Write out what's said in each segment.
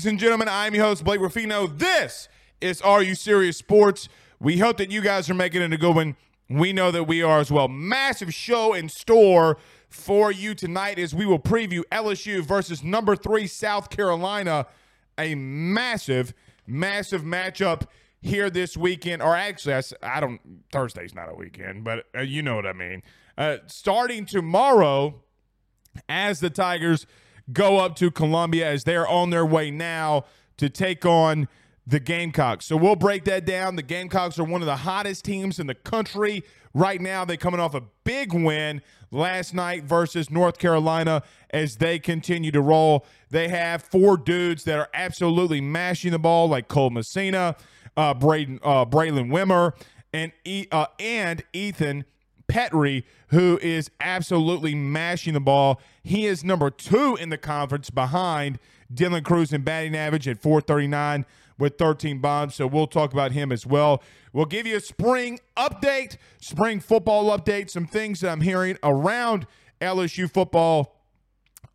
Ladies and gentlemen. I'm your host, Blake Rufino. This is Are You Serious Sports. We hope that you guys are making it a good one. We know that we are as well. Massive show in store for you tonight as we will preview LSU versus number three South Carolina. A massive, massive matchup here this weekend. Or actually, I don't, Thursday's not a weekend, but uh, you know what I mean. Uh, starting tomorrow, as the Tigers go up to Columbia as they're on their way now to take on the Gamecocks. So we'll break that down. The Gamecocks are one of the hottest teams in the country right now. They're coming off a big win last night versus North Carolina as they continue to roll. They have four dudes that are absolutely mashing the ball, like Cole Messina, uh, Braden, uh, Braylen Wimmer, and uh, and Ethan Petry, who is absolutely mashing the ball. He is number two in the conference behind Dylan Crews in batting average at 439 with 13 bombs. So we'll talk about him as well. We'll give you a spring update, spring football update, some things that I'm hearing around LSU football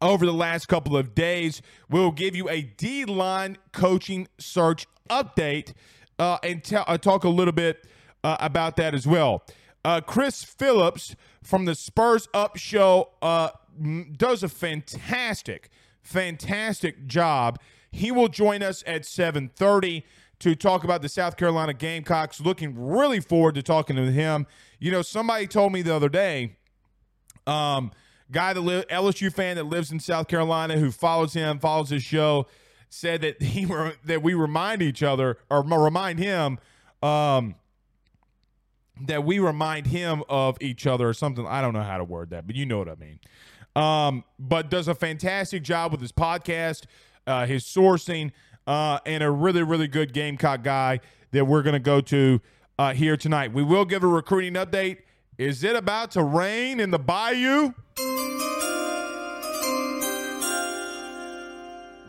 over the last couple of days. We'll give you a D line coaching search update uh, and tell uh, talk a little bit uh, about that as well. Uh, Chris Phillips from the Spurs Up Show uh, does a fantastic, fantastic job. He will join us at 7:30 to talk about the South Carolina Gamecocks. Looking really forward to talking to him. You know, somebody told me the other day um, guy that li- LSU fan that lives in South Carolina who follows him, follows his show, said that he that we remind each other or remind him um, that we remind him of each other or something. I don't know how to word that, but you know what I mean. Um, but does a fantastic job with his podcast, uh, his sourcing, uh, and a really, really good Gamecock guy that we're going to go to uh, here tonight. We will give a recruiting update. Is it about to rain in the bayou?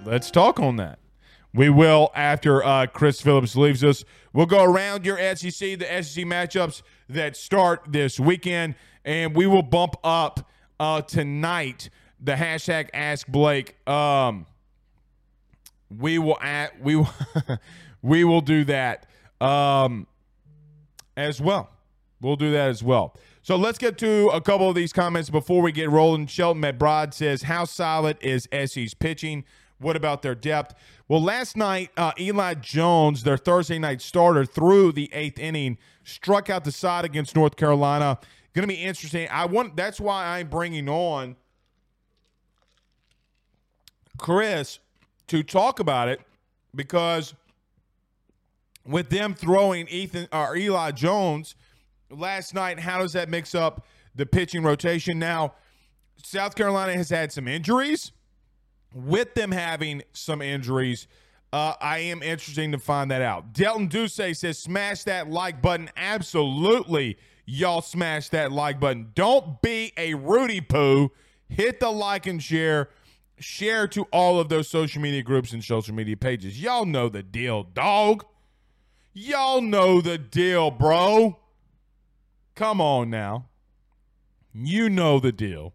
Let's talk on that. We will after uh, Chris Phillips leaves us. We'll go around your SEC, the SEC matchups that start this weekend, and we will bump up uh, tonight the hashtag Ask Blake. Um, we will at we will we will do that um, as well. We'll do that as well. So let's get to a couple of these comments before we get rolling. Shelton McBride says, "How solid is SE's pitching? What about their depth?" Well, last night uh, Eli Jones, their Thursday night starter, through the eighth inning, struck out the side against North Carolina. Going to be interesting. I want. That's why I'm bringing on Chris to talk about it because with them throwing Ethan or Eli Jones last night, how does that mix up the pitching rotation? Now, South Carolina has had some injuries. With them having some injuries, Uh, I am interesting to find that out. Delton Duce says, smash that like button. Absolutely, y'all smash that like button. Don't be a Rudy Poo. Hit the like and share. Share to all of those social media groups and social media pages. Y'all know the deal, dog. Y'all know the deal, bro. Come on now. You know the deal.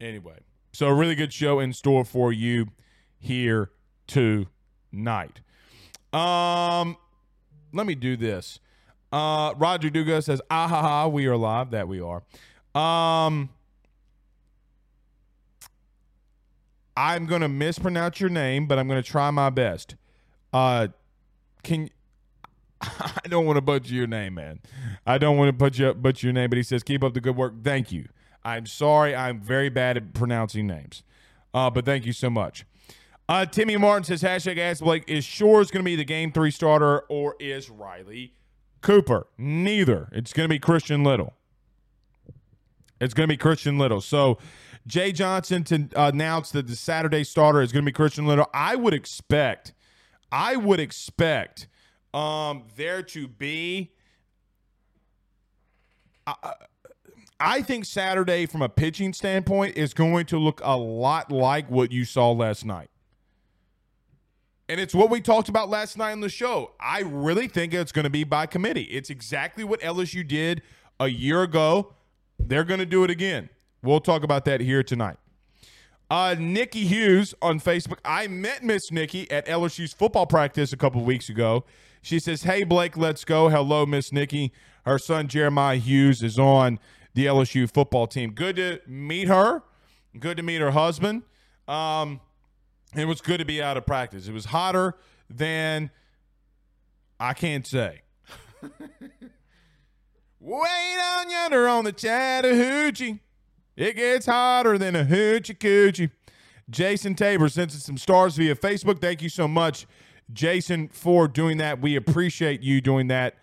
Anyway, so a really good show in store for you here tonight. Um, let me do this. Uh, Roger Duga says, "Ah ha ha, we are live. That we are." Um, I'm gonna mispronounce your name, but I'm gonna try my best. Uh, can I don't want to butcher your name, man. I don't want to butcher butcher your name, but he says, "Keep up the good work. Thank you." I'm sorry, I'm very bad at pronouncing names, uh, but thank you so much. Uh, Timmy Martin says, hashtag Ask Blake, is Shores going to be the game three starter or is Riley Cooper? Neither. It's going to be Christian Little. It's going to be Christian Little. So Jay Johnson to uh, announce that the Saturday starter is going to be Christian Little. I would expect, I would expect um, there to be. Uh, I think Saturday, from a pitching standpoint, is going to look a lot like what you saw last night. And it's what we talked about last night on the show. I really think it's going to be by committee. It's exactly what LSU did a year ago. They're going to do it again. We'll talk about that here tonight. Uh, Nikki Hughes on Facebook. I met Miss Nikki at LSU's football practice a couple weeks ago. She says, Hey, Blake, let's go. Hello, Miss Nikki. Her son, Jeremiah Hughes, is on the LSU football team. Good to meet her. Good to meet her husband. Um, it was good to be out of practice. It was hotter than I can't say. Way down yonder on the Chattahoochee. It gets hotter than a hoochie coochie. Jason Tabor sends us some stars via Facebook. Thank you so much, Jason, for doing that. We appreciate you doing that,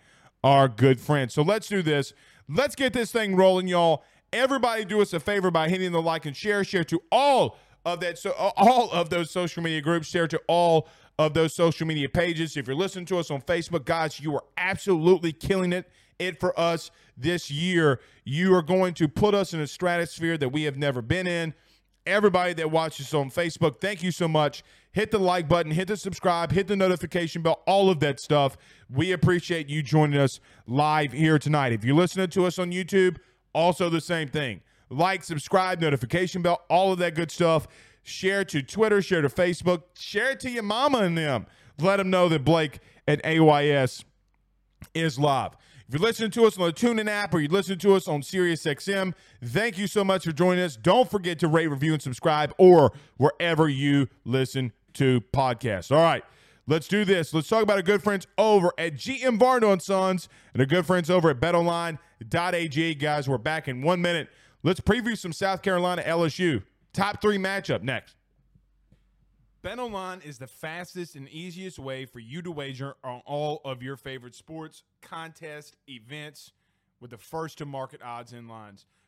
our good friend. So let's do this. Let's get this thing rolling, y'all. Everybody do us a favor by hitting the like and share. Share to all of that so uh, all of those social media groups. Share to all of those social media pages. If you're listening to us on facebook guys you are absolutely killing it it for us this year. You are going to put us in a stratosphere that we have never been in. Everybody that watches on facebook thank you so much hit the like button hit the subscribe hit the notification bell all of that stuff we appreciate you joining us live here tonight if you're listening to us on youtube also the same thing like, subscribe, notification bell, all of that good stuff. Share to Twitter, share to Facebook, share it to your mama and them. Let them know that Blake at AYS is live. If you're listening to us on the TuneIn app or you listen to us on SiriusXM, thank you so much for joining us. Don't forget to rate, review, and subscribe or wherever you listen to podcasts. All right, let's do this. Let's talk about our good friends over at GM Varno and Sons and our good friends over at BetOnline.ag. Guys, we're back in one minute. Let's preview some South Carolina LSU. Top three matchup next. BetOnline is the fastest and easiest way for you to wager on all of your favorite sports, contests, events with the first to market odds and lines.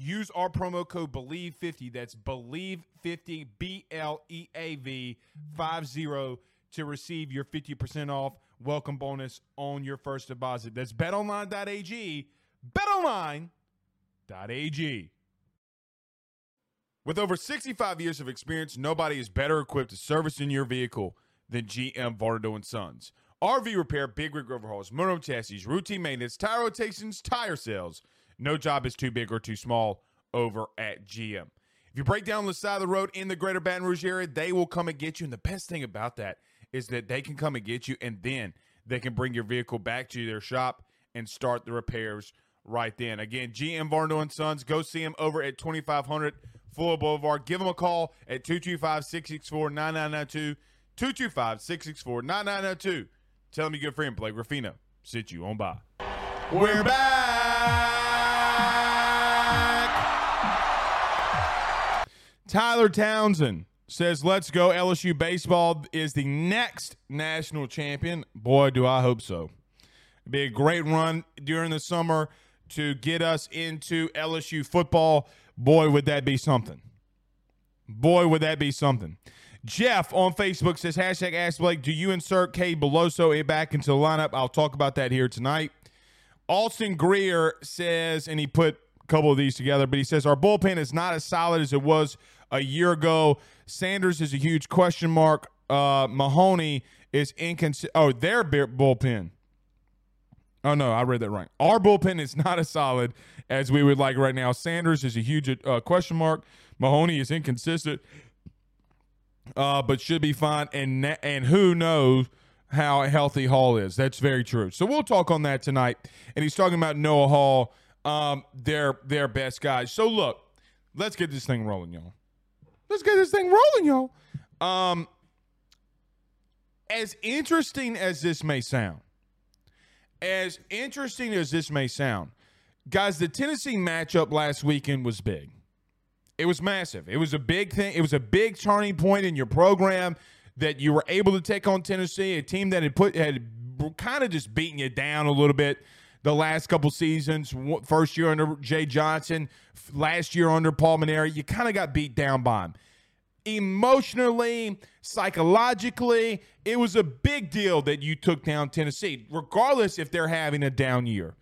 Use our promo code BLEAV50. That's BLEAV50, B L E A V 50 to receive your 50% off welcome bonus on your first deposit. That's betonline.ag. Betonline.ag. With over 65 years of experience, nobody is better equipped to service in your vehicle than GM Vardo and Sons. RV repair, big rig overhauls, motor chassis, routine maintenance, tire rotations, tire sales. No job is too big or too small over at GM. If you break down the side of the road in the greater Baton Rouge area, they will come and get you. And the best thing about that is that they can come and get you and then they can bring your vehicle back to their shop and start the repairs right then. Again, GM Varno and Sons, go see them over at 2500 Fuller Boulevard. Give them a call at 225 664 9992. 225 664 9992. Tell them your good friend Blake Ruffino sent you on by. We're back. Tyler Townsend says, Let's go. LSU baseball is the next national champion. Boy, do I hope so. It'd be a great run during the summer to get us into LSU football. Boy, would that be something. Boy, would that be something. Jeff on Facebook says, hashtag Ask Blake, do you insert Cade Beloso back into the lineup? I'll talk about that here tonight. Austin Greer says, and he put a couple of these together, but he says, our bullpen is not as solid as it was a year ago. Sanders is a huge question mark. Uh, Mahoney is inconsistent. Oh, their bullpen. Oh, no, I read that wrong. Our bullpen is not as solid as we would like right now. Sanders is a huge uh, question mark. Mahoney is inconsistent, uh, but should be fine. And and who knows how healthy Hall is? That's very true. So we'll talk on that tonight. And he's talking about Noah Hall, um, their their best guys. So look, let's get this thing rolling, y'all. Let's get this thing rolling, y'all. Um, as interesting as this may sound, as interesting as this may sound, guys, the Tennessee matchup last weekend was big. It was massive. It was a big thing. It was a big turning point in your program that you were able to take on Tennessee, a team that had put had kind of just beaten you down a little bit the last couple seasons. First year under Jay Johnson, last year under Paul Mainieri, you kind of got beat down by him. Emotionally, psychologically, it was a big deal that you took down Tennessee, regardless if they're having a down year.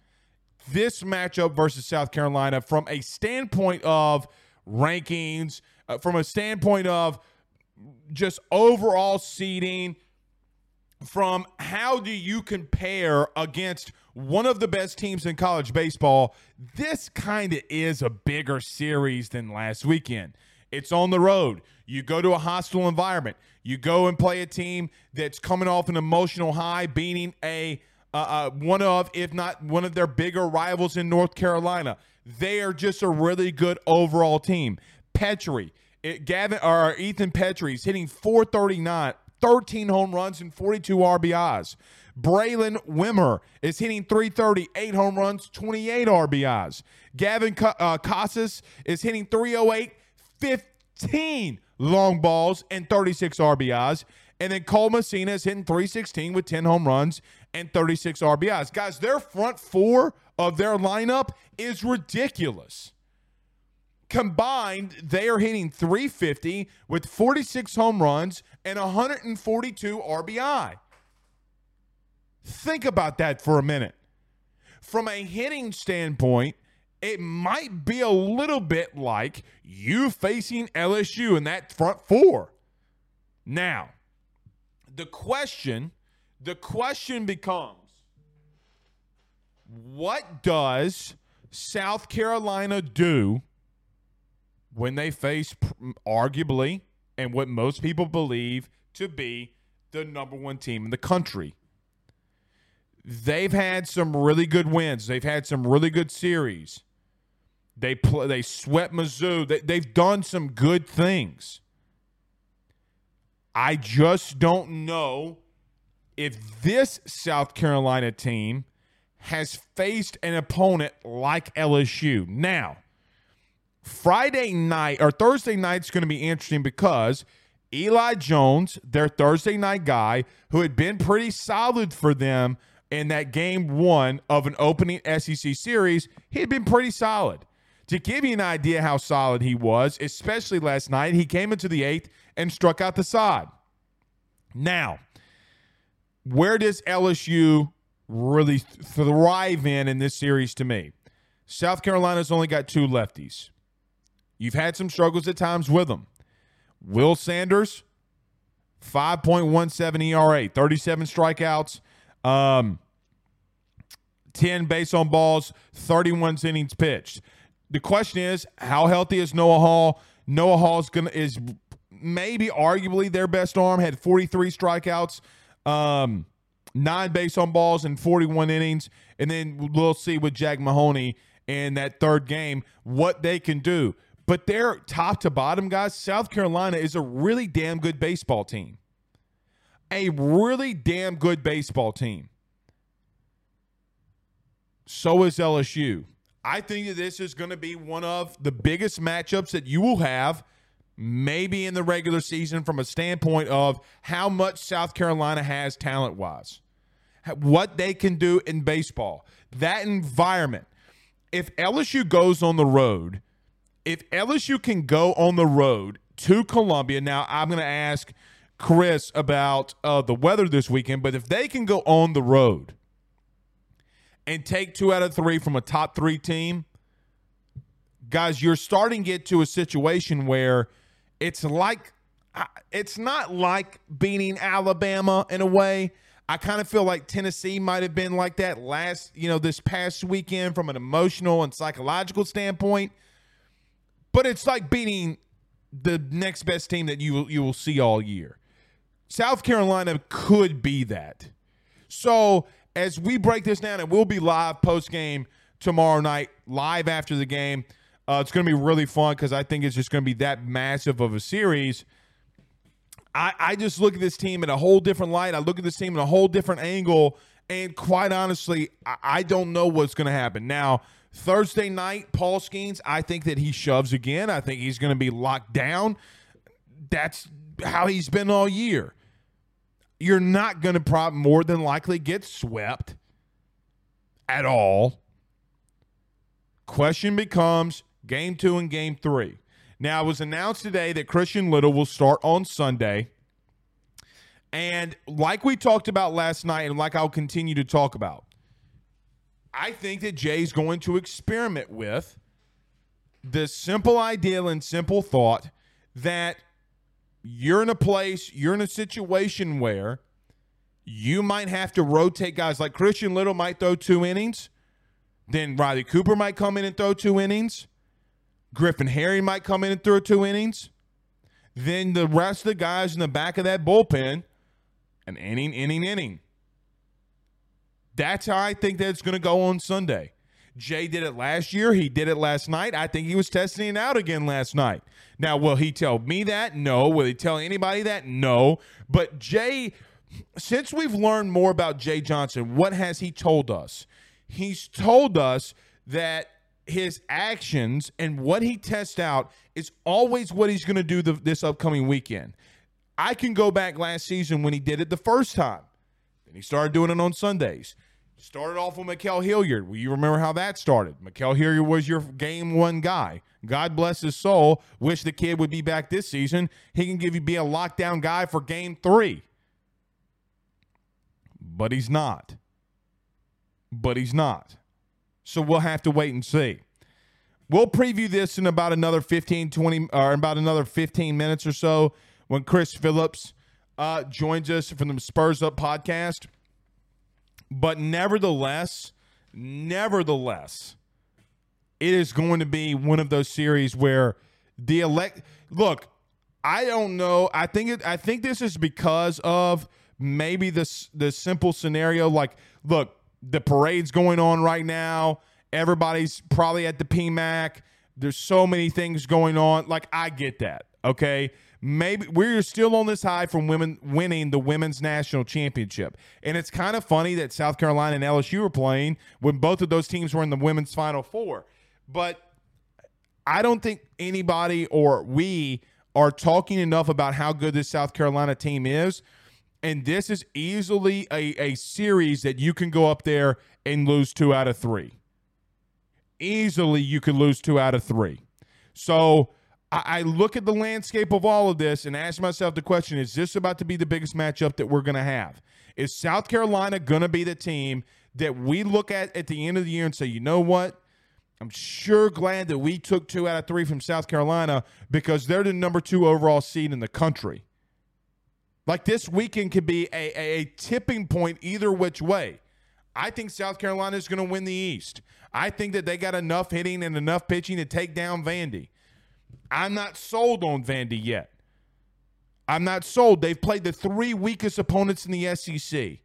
This matchup versus South Carolina, from a standpoint of rankings, uh, from a standpoint of just overall seeding, from how do you compare against one of the best teams in college baseball, this kind of is a bigger series than last weekend. It's on the road. You go to a hostile environment. You go and play a team that's coming off an emotional high, beating a uh, uh, one of, if not one of their bigger rivals in North Carolina. They are just a really good overall team. Petry, it, Gavin or Ethan Petry is hitting 439, 13 home runs and 42 RBIs. Braylen Wimmer is hitting 330, eight home runs, 28 RBIs. Gavin uh, Casas is hitting 308, 15 long balls and 36 RBIs. And then Cole Messina is hitting 316 with 10 home runs and 36 RBIs. Guys, their front four of their lineup is ridiculous. Combined, they are hitting 350 with 46 home runs and 142 RBI. Think about that for a minute. From a hitting standpoint, it might be a little bit like you facing LSU in that front four. Now, the question, the question becomes what does South Carolina do when they face arguably and what most people believe to be the number one team in the country? They've had some really good wins. They've had some really good series. They play, they swept Mizzou. They, they've done some good things. I just don't know if this South Carolina team has faced an opponent like LSU. Now, Friday night or Thursday night is going to be interesting because Eli Jones, their Thursday night guy, who had been pretty solid for them in that game one of an opening SEC series, he had been pretty solid. To give you an idea how solid he was, especially last night, he came into the eighth and struck out the side. Now, where does LSU really thrive in in this series to me? South Carolina's only got two lefties. You've had some struggles at times with them. Will Sanders, 5.17 ERA, 37 strikeouts, um, 10 base on balls, 31 innings pitched. The question is, how healthy is Noah Hall? Noah Hall is gonna is maybe arguably their best arm. Had 43 strikeouts, um, nine base on balls, and 41 innings. And then we'll see with Jack Mahoney in that third game what they can do. But they're top to bottom, guys. South Carolina is a really damn good baseball team. A really damn good baseball team. So is LSU. I think that this is going to be one of the biggest matchups that you will have, maybe in the regular season, from a standpoint of how much South Carolina has talent wise, what they can do in baseball, that environment. If LSU goes on the road, if LSU can go on the road to Columbia, now I'm going to ask Chris about uh, the weather this weekend, but if they can go on the road and take two out of three from a top three team, guys, you're starting to get to a situation where it's like it's not like beating Alabama in a way. I kind of feel like Tennessee might have been like that last, you know, this past weekend from an emotional and psychological standpoint. But it's like beating the next best team that you you will see all year. South Carolina could be that. So as we break this down, and we'll be live post game tomorrow night, live after the game. Uh, it's going to be really fun because I think it's just going to be that massive of a series. I, I just look at this team in a whole different light. I look at this team in a whole different angle. And quite honestly, I, I don't know what's going to happen. Now, Thursday night, Paul Skenes, I think that he shoves again. I think he's going to be locked down. That's how he's been all year you're not going to prob more than likely get swept at all. Question becomes game two and game three. Now, it was announced today that Christian Little will start on Sunday. And like we talked about last night, and like I'll continue to talk about, I think that Jay's going to experiment with the simple ideal and simple thought that you're in a place, you're in a situation where you might have to rotate guys like Christian Little might throw two innings. Then Riley Cooper might come in and throw two innings. Griffin Harry might come in and throw two innings. Then the rest of the guys in the back of that bullpen, an inning, inning, inning. That's how I think that's going to go on Sunday. Jay did it last year. He did it last night. I think he was testing it out again last night. Now, will he tell me that? No. Will he tell anybody that? No. But Jay, since we've learned more about Jay Johnson, what has he told us? He's told us that his actions and what he tests out is always what he's going to do the, this upcoming weekend. I can go back last season when he did it the first time. Then he started doing it on Sundays. Started off with Ma'Khail Hilliard. Well, you remember how that started. Ma'Khail Hilliard was your game one guy. God bless his soul. Wish the kid would be back this season. He can give you be a lockdown guy for game three. But he's not. But he's not. So we'll have to wait and see. We'll preview this in about another 15, 20, or about another 15 minutes or so when Chris Phillips uh, joins us from the Spurs Up podcast. But nevertheless, nevertheless, it is going to be one of those series where the elect look, I don't know. I think it I think this is because of maybe this the simple scenario like look, the parade's going on right now. Everybody's probably at the PMAC. There's so many things going on. Like I get that. Okay maybe we're still on this high from women winning the women's national championship. And it's kind of funny that South Carolina and LSU were playing when both of those teams were in the women's final four. But I don't think anybody or we are talking enough about how good this South Carolina team is. And this is easily a, a series that you can go up there and lose two out of three. Easily, you could lose two out of three. So I, look at the landscape of all of this and ask myself the question is this about to be the biggest matchup that we're going to have? Is South Carolina going to be the team that we look at at the end of the year and say, you know what? I'm sure glad that we took two out of three from South Carolina because they're the number two overall seed in the country. Like this weekend could be a, a, a tipping point either which way. I think South Carolina is going to win the East. I think that they got enough hitting and enough pitching to take down Vandy. I'm not sold on Vandy yet. I'm not sold. They've played the three weakest opponents in the SEC.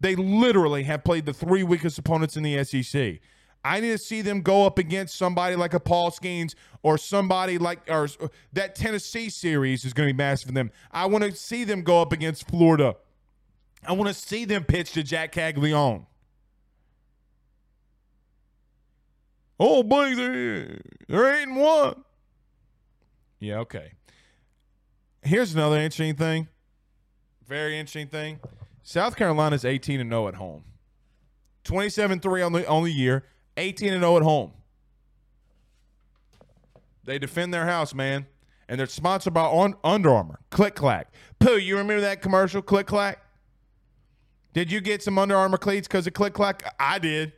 They literally have played the three weakest opponents in the SEC. I need to see them go up against somebody like a Paul Skenes or somebody like or that Tennessee series is going to be massive for them. I want to see them go up against Florida. I want to see them pitch to Jack Caglianone. Oh, Blake, they're, they're eight and one. Yeah, okay. Here's another interesting thing. Very interesting thing. South Carolina's 18 and 0 at home. 27-3 on the on the year, 18 and 0 at home. They defend their house, man. And they're sponsored by on, Under Armour. Click Clack. Pooh, you remember that commercial, Click Clack? Did you get some Under Armour cleats because of Click Clack? I did.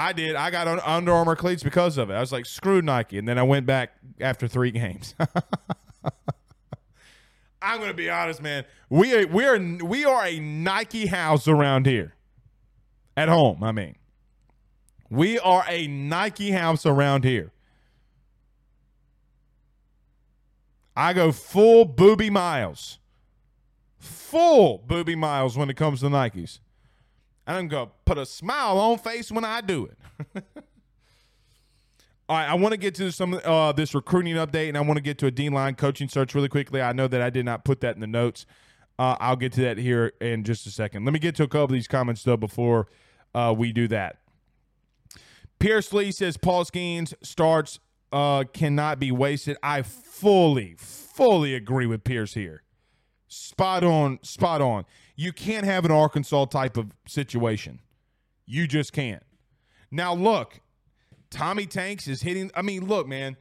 I did. I got Under Armour cleats because of it. I was like, screw Nike. And then I went back after three games. I'm gonna be honest, man. We are we are we are a Nike house around here. At home, I mean. We are a Nike house around here. I go full Boobie Miles. Full Boobie Miles when it comes to Nikes. I'm going to put a smile on face when I do it. All right, I want to get to some uh, this recruiting update, and I want to get to a D line coaching search really quickly. I know that I did not put that in the notes. Uh, I'll get to that here in just a second. Let me get to a couple of these comments though before uh, we do that. Pierce Lee says Paul Skenes starts uh, cannot be wasted. I fully, fully agree with Pierce here. Spot on, spot on. You can't have an Arkansas type of situation. You just can't. Now look, Tommy Tanks is hitting. I mean, look, man,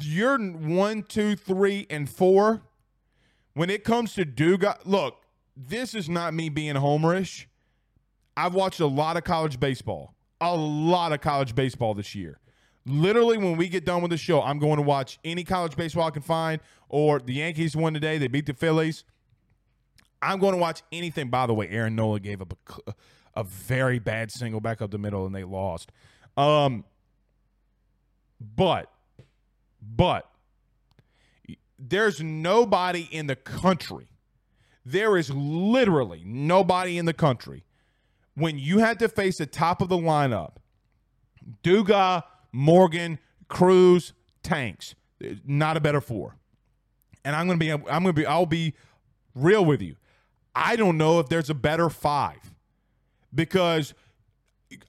you're one, two, three, and four. When it comes to Dugas, look, this is not me being homerish. I've watched a lot of college baseball, a lot of college baseball this year. Literally, when we get done with the show, I'm going to watch any college baseball I can find. Or the Yankees won today; they beat the Phillies. I'm going to watch anything. By the way, Aaron Nola gave up a, a very bad single back up the middle, and they lost. Um, but, but, there's nobody in the country. There is literally nobody in the country when you had to face the top of the lineup, Dugas, Morgan, Crews, Tanks, not a better four. And I'm gonna be, I'm gonna be, I'll be real with you. I don't know if there's a better five because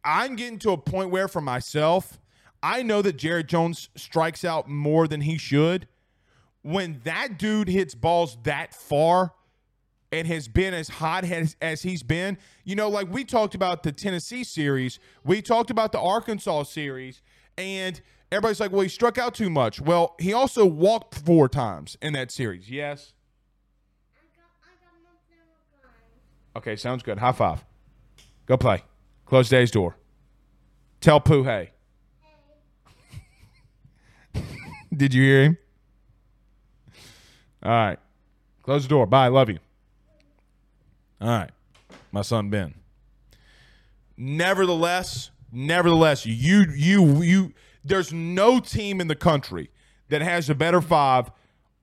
I'm getting to a point where, for myself, I know that Jared Jones strikes out more than he should. When that dude hits balls that far and has been as hot as, as he's been, you know, like we talked about the Tennessee series, we talked about the Arkansas series, and everybody's like, well, he struck out too much. Well, he also walked four times in that series. Yes? Okay, sounds good. High five. Go play. Close Dave's door. Tell Pooh hey. Did you hear him? All right. Close the door. Bye. Love you. All right. My son Ben. Nevertheless, nevertheless, you you you there's no team in the country that has a better five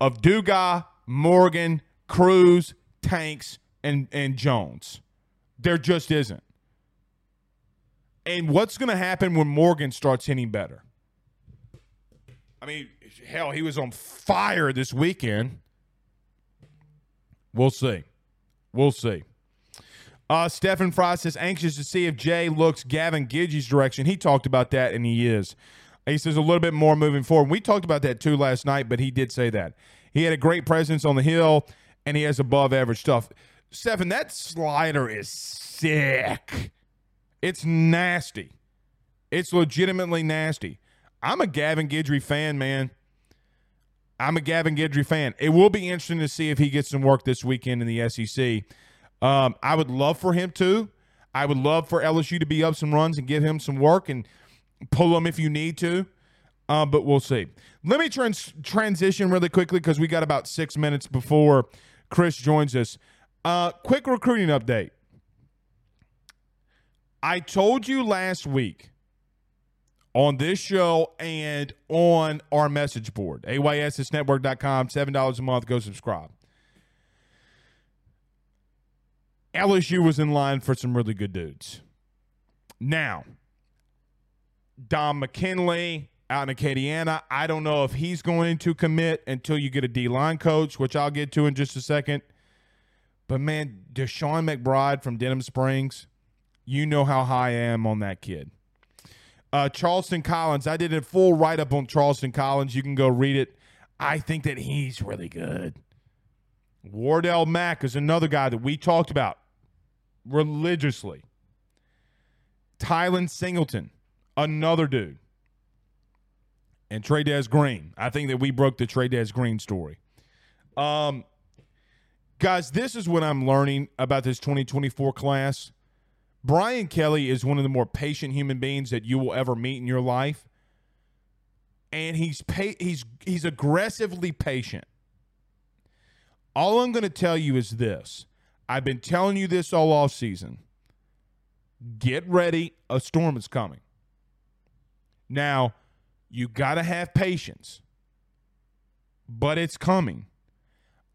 of Dugas, Morgan, Crews, Tanks, and and Jones. There just isn't. And what's going to happen when Morgan starts hitting better? I mean, hell, he was on fire this weekend. We'll see. We'll see. Uh, Stephen Frost is anxious to see if Jay looks Gavin Guidry's direction. He talked about that, and he is. He says a little bit more moving forward. We talked about that too last night, but he did say that. He had a great presence on the hill, and he has above average stuff. Stephen, that slider is sick. It's nasty. It's legitimately nasty. I'm a Gavin Guidry fan, man. I'm a Gavin Guidry fan. It will be interesting to see if he gets some work this weekend in the SEC. Um, I would love for him to. I would love for LSU to be up some runs and give him some work and pull him if you need to. Uh, but we'll see. Let me trans- transition really quickly because we got about six minutes before Chris joins us. Uh, quick recruiting update. I told you last week on this show and on our message board, AYSSnetwork.com, $7 a month, go subscribe. LSU was in line for some really good dudes. Now, Dom McKinley out in Acadiana, I don't know if he's going to commit until you get a D line coach, which I'll get to in just a second. But man, Deshaun McBride from Denham Springs, You know how high I am on that kid. Uh, Charleston Collins, I did a full write up on Charleston Collins. You can go read it. I think that he's really good. Wardell Mack is another guy that we talked about religiously. Tylen Singleton, another dude. And Trey'Dez Green. I think that we broke the Trey'Dez Green story. Um, guys, this is what I'm learning about this 2024 class. Brian Kelly is one of the more patient human beings that you will ever meet in your life. And he's pa- he's he's aggressively patient. All I'm going to tell you is this. I've been telling you this all off season. Get ready, a storm is coming. Now, you got to have patience. But it's coming.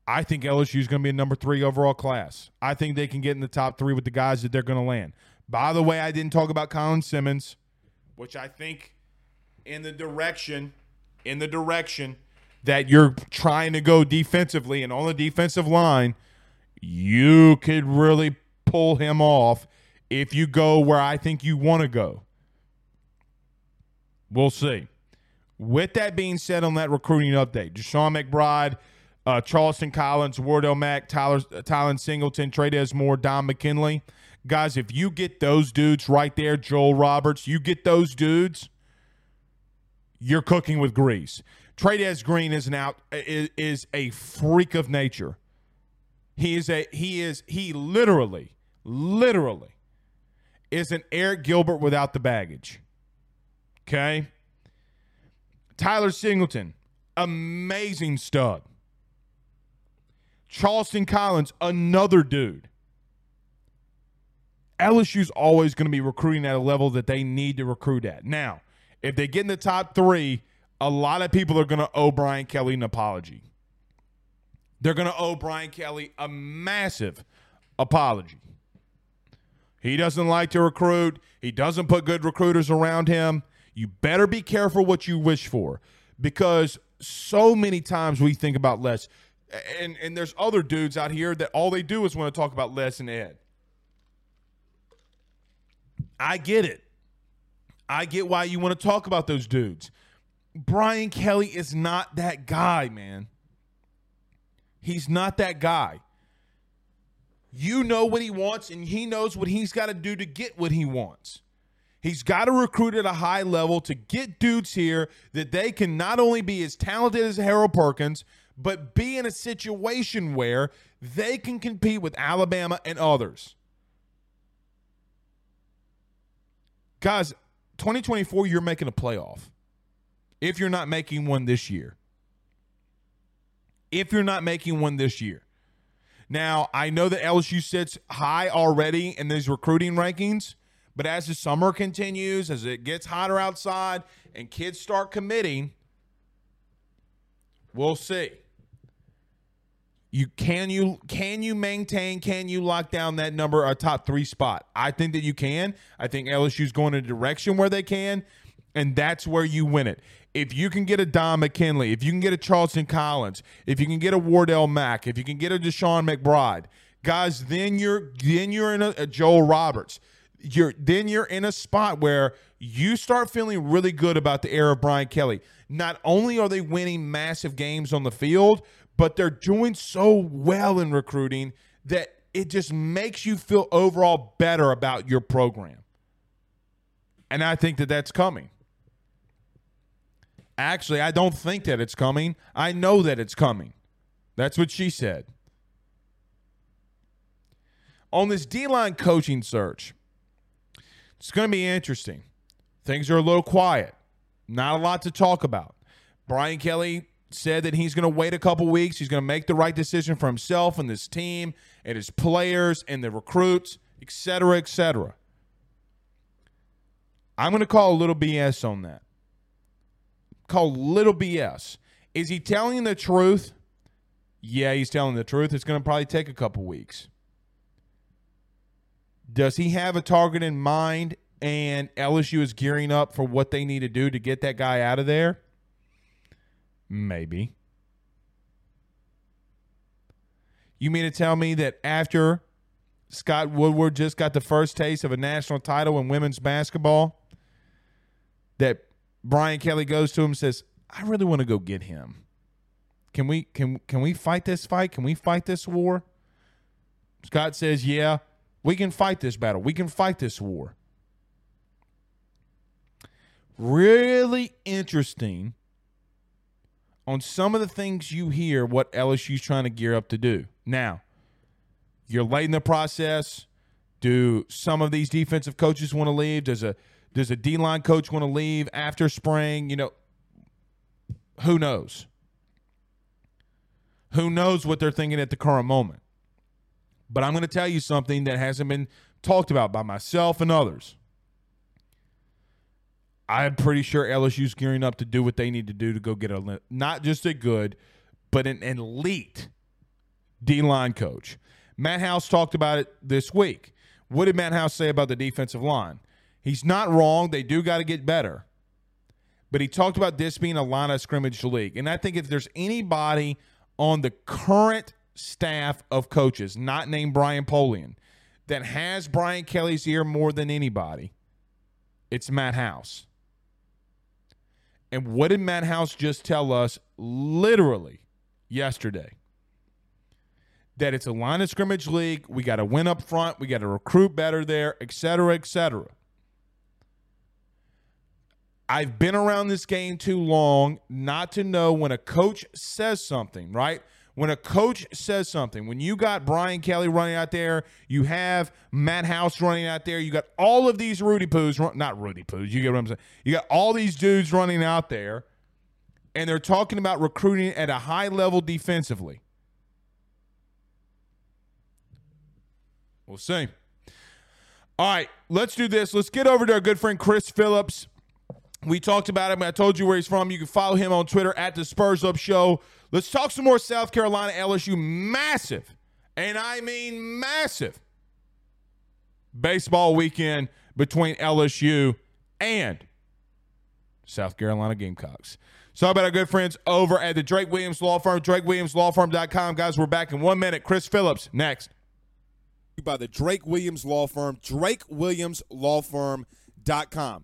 I think LSU is going to be a number three overall class. I think they can get in the top three with the guys that they're going to land. By the way, I didn't talk about Colin Simmons, which I think in the direction, in the direction that you're trying to go defensively and on the defensive line, you could really pull him off if you go where I think you want to go. We'll see. With that being said, on that recruiting update, Deshaun McBride – uh, Charleston Collins, Wardell Mack, Tyler, uh, Tylen Singleton, Trey'Dez Moore, Dom McKinley. Guys, if you get those dudes right there, Joel Roberts, you get those dudes, you're cooking with grease. Trey'Dez Green is an out is, is a freak of nature. He is a he is he literally, literally is an Eric Gilbert without the baggage. Okay. Tyler Singleton, amazing stud. Charleston Collins, another dude. LSU's always going to be recruiting at a level that they need to recruit at. Now, if they get in the top three, a lot of people are going to owe Brian Kelly an apology. They're going to owe Brian Kelly a massive apology. He doesn't like to recruit. He doesn't put good recruiters around him. You better be careful what you wish for because so many times we think about Les and and there's other dudes out here that all they do is want to talk about Les and Ed. I get it. I get why you want to talk about those dudes. Brian Kelly is not that guy, man. He's not that guy. You know what he wants, and he knows what he's got to do to get what he wants. He's got to recruit at a high level to get dudes here that they can not only be as talented as Harold Perkins, but be in a situation where they can compete with Alabama and others. Guys, 2024, you're making a playoff. If you're not making one this year, if you're not making one this year. Now, I know that LSU sits high already in these recruiting rankings, but as the summer continues, as it gets hotter outside and kids start committing, we'll see. You can you can you maintain can you lock down that number a top three spot? I think that you can. I think lsu's going in a direction where they can and that's where you win it if you can get a Dom McKinley, if you can get a Charleston Collins, if you can get a Wardell Mack, if you can get a Deshaun McBride, guys, then you're then you're in a, a Joel Roberts. You're then you're in a spot where you start feeling really good about the era of Brian Kelly. Not only are they winning massive games on the field, but they're doing so well in recruiting that it just makes you feel overall better about your program. And I think that that's coming. Actually, I don't think that it's coming. I know that it's coming. That's what she said. On this D line coaching search, it's going to be interesting. Things are a little quiet, not a lot to talk about. Brian Kelly said that he's going to wait a couple weeks. He's going to make the right decision for himself and this team and his players and the recruits, et cetera, et cetera. I'm going to call a little BS on that. Call little BS. Is he telling the truth? Yeah, he's telling the truth. It's going to probably take a couple weeks. Does he have a target in mind and LSU is gearing up for what they need to do to get that guy out of there? Maybe. You mean to tell me that after Scott Woodward just got the first taste of a national title in women's basketball, that Brian Kelly goes to him and says, I really want to go get him. Can we can can we fight this fight? Can we fight this war? Scott says, Yeah, we can fight this battle. We can fight this war. Really interesting on some of the things you hear what LSU's trying to gear up to do. Now, you're late in the process. Do some of these defensive coaches want to leave? Does a does a D line coach want to leave after spring? You know, who knows? Who knows what they're thinking at the current moment? But I'm going to tell you something that hasn't been talked about by myself and others. I'm pretty sure LSU's gearing up to do what they need to do to go get a not just a good, but an elite D line coach. Matt House talked about it this week. What did Matt House say about the defensive line? He's not wrong. They do got to get better. But he talked about this being a line of scrimmage league. And I think if there's anybody on the current staff of coaches, not named Brian Polian, that has Brian Kelly's ear more than anybody, it's Matt House. And what did Matt House just tell us literally yesterday? That it's a line of scrimmage league. We got to win up front. We got to recruit better there, et cetera, et cetera. I've been around this game too long not to know when a coach says something, right? When a coach says something, when you got Brian Kelly running out there, you have Matt House running out there, you got all of these Rudy Poos, not Rudy Poos, you get what I'm saying? You got all these dudes running out there, and they're talking about recruiting at a high level defensively. We'll see. All right, let's do this. Let's get over to our good friend Chris Phillips. We talked about him. I told you where he's from. You can follow him on Twitter at the Spurs Up Show. Let's talk some more South Carolina LSU. Massive, and I mean massive, baseball weekend between LSU and South Carolina Gamecocks. So about our good friends over at the Drake Williams Law Firm, drakewilliamslawfirm.com. Guys, we're back in one minute. Chris Phillips, next. By the Drake Williams Law Firm, drakewilliamslawfirm.com.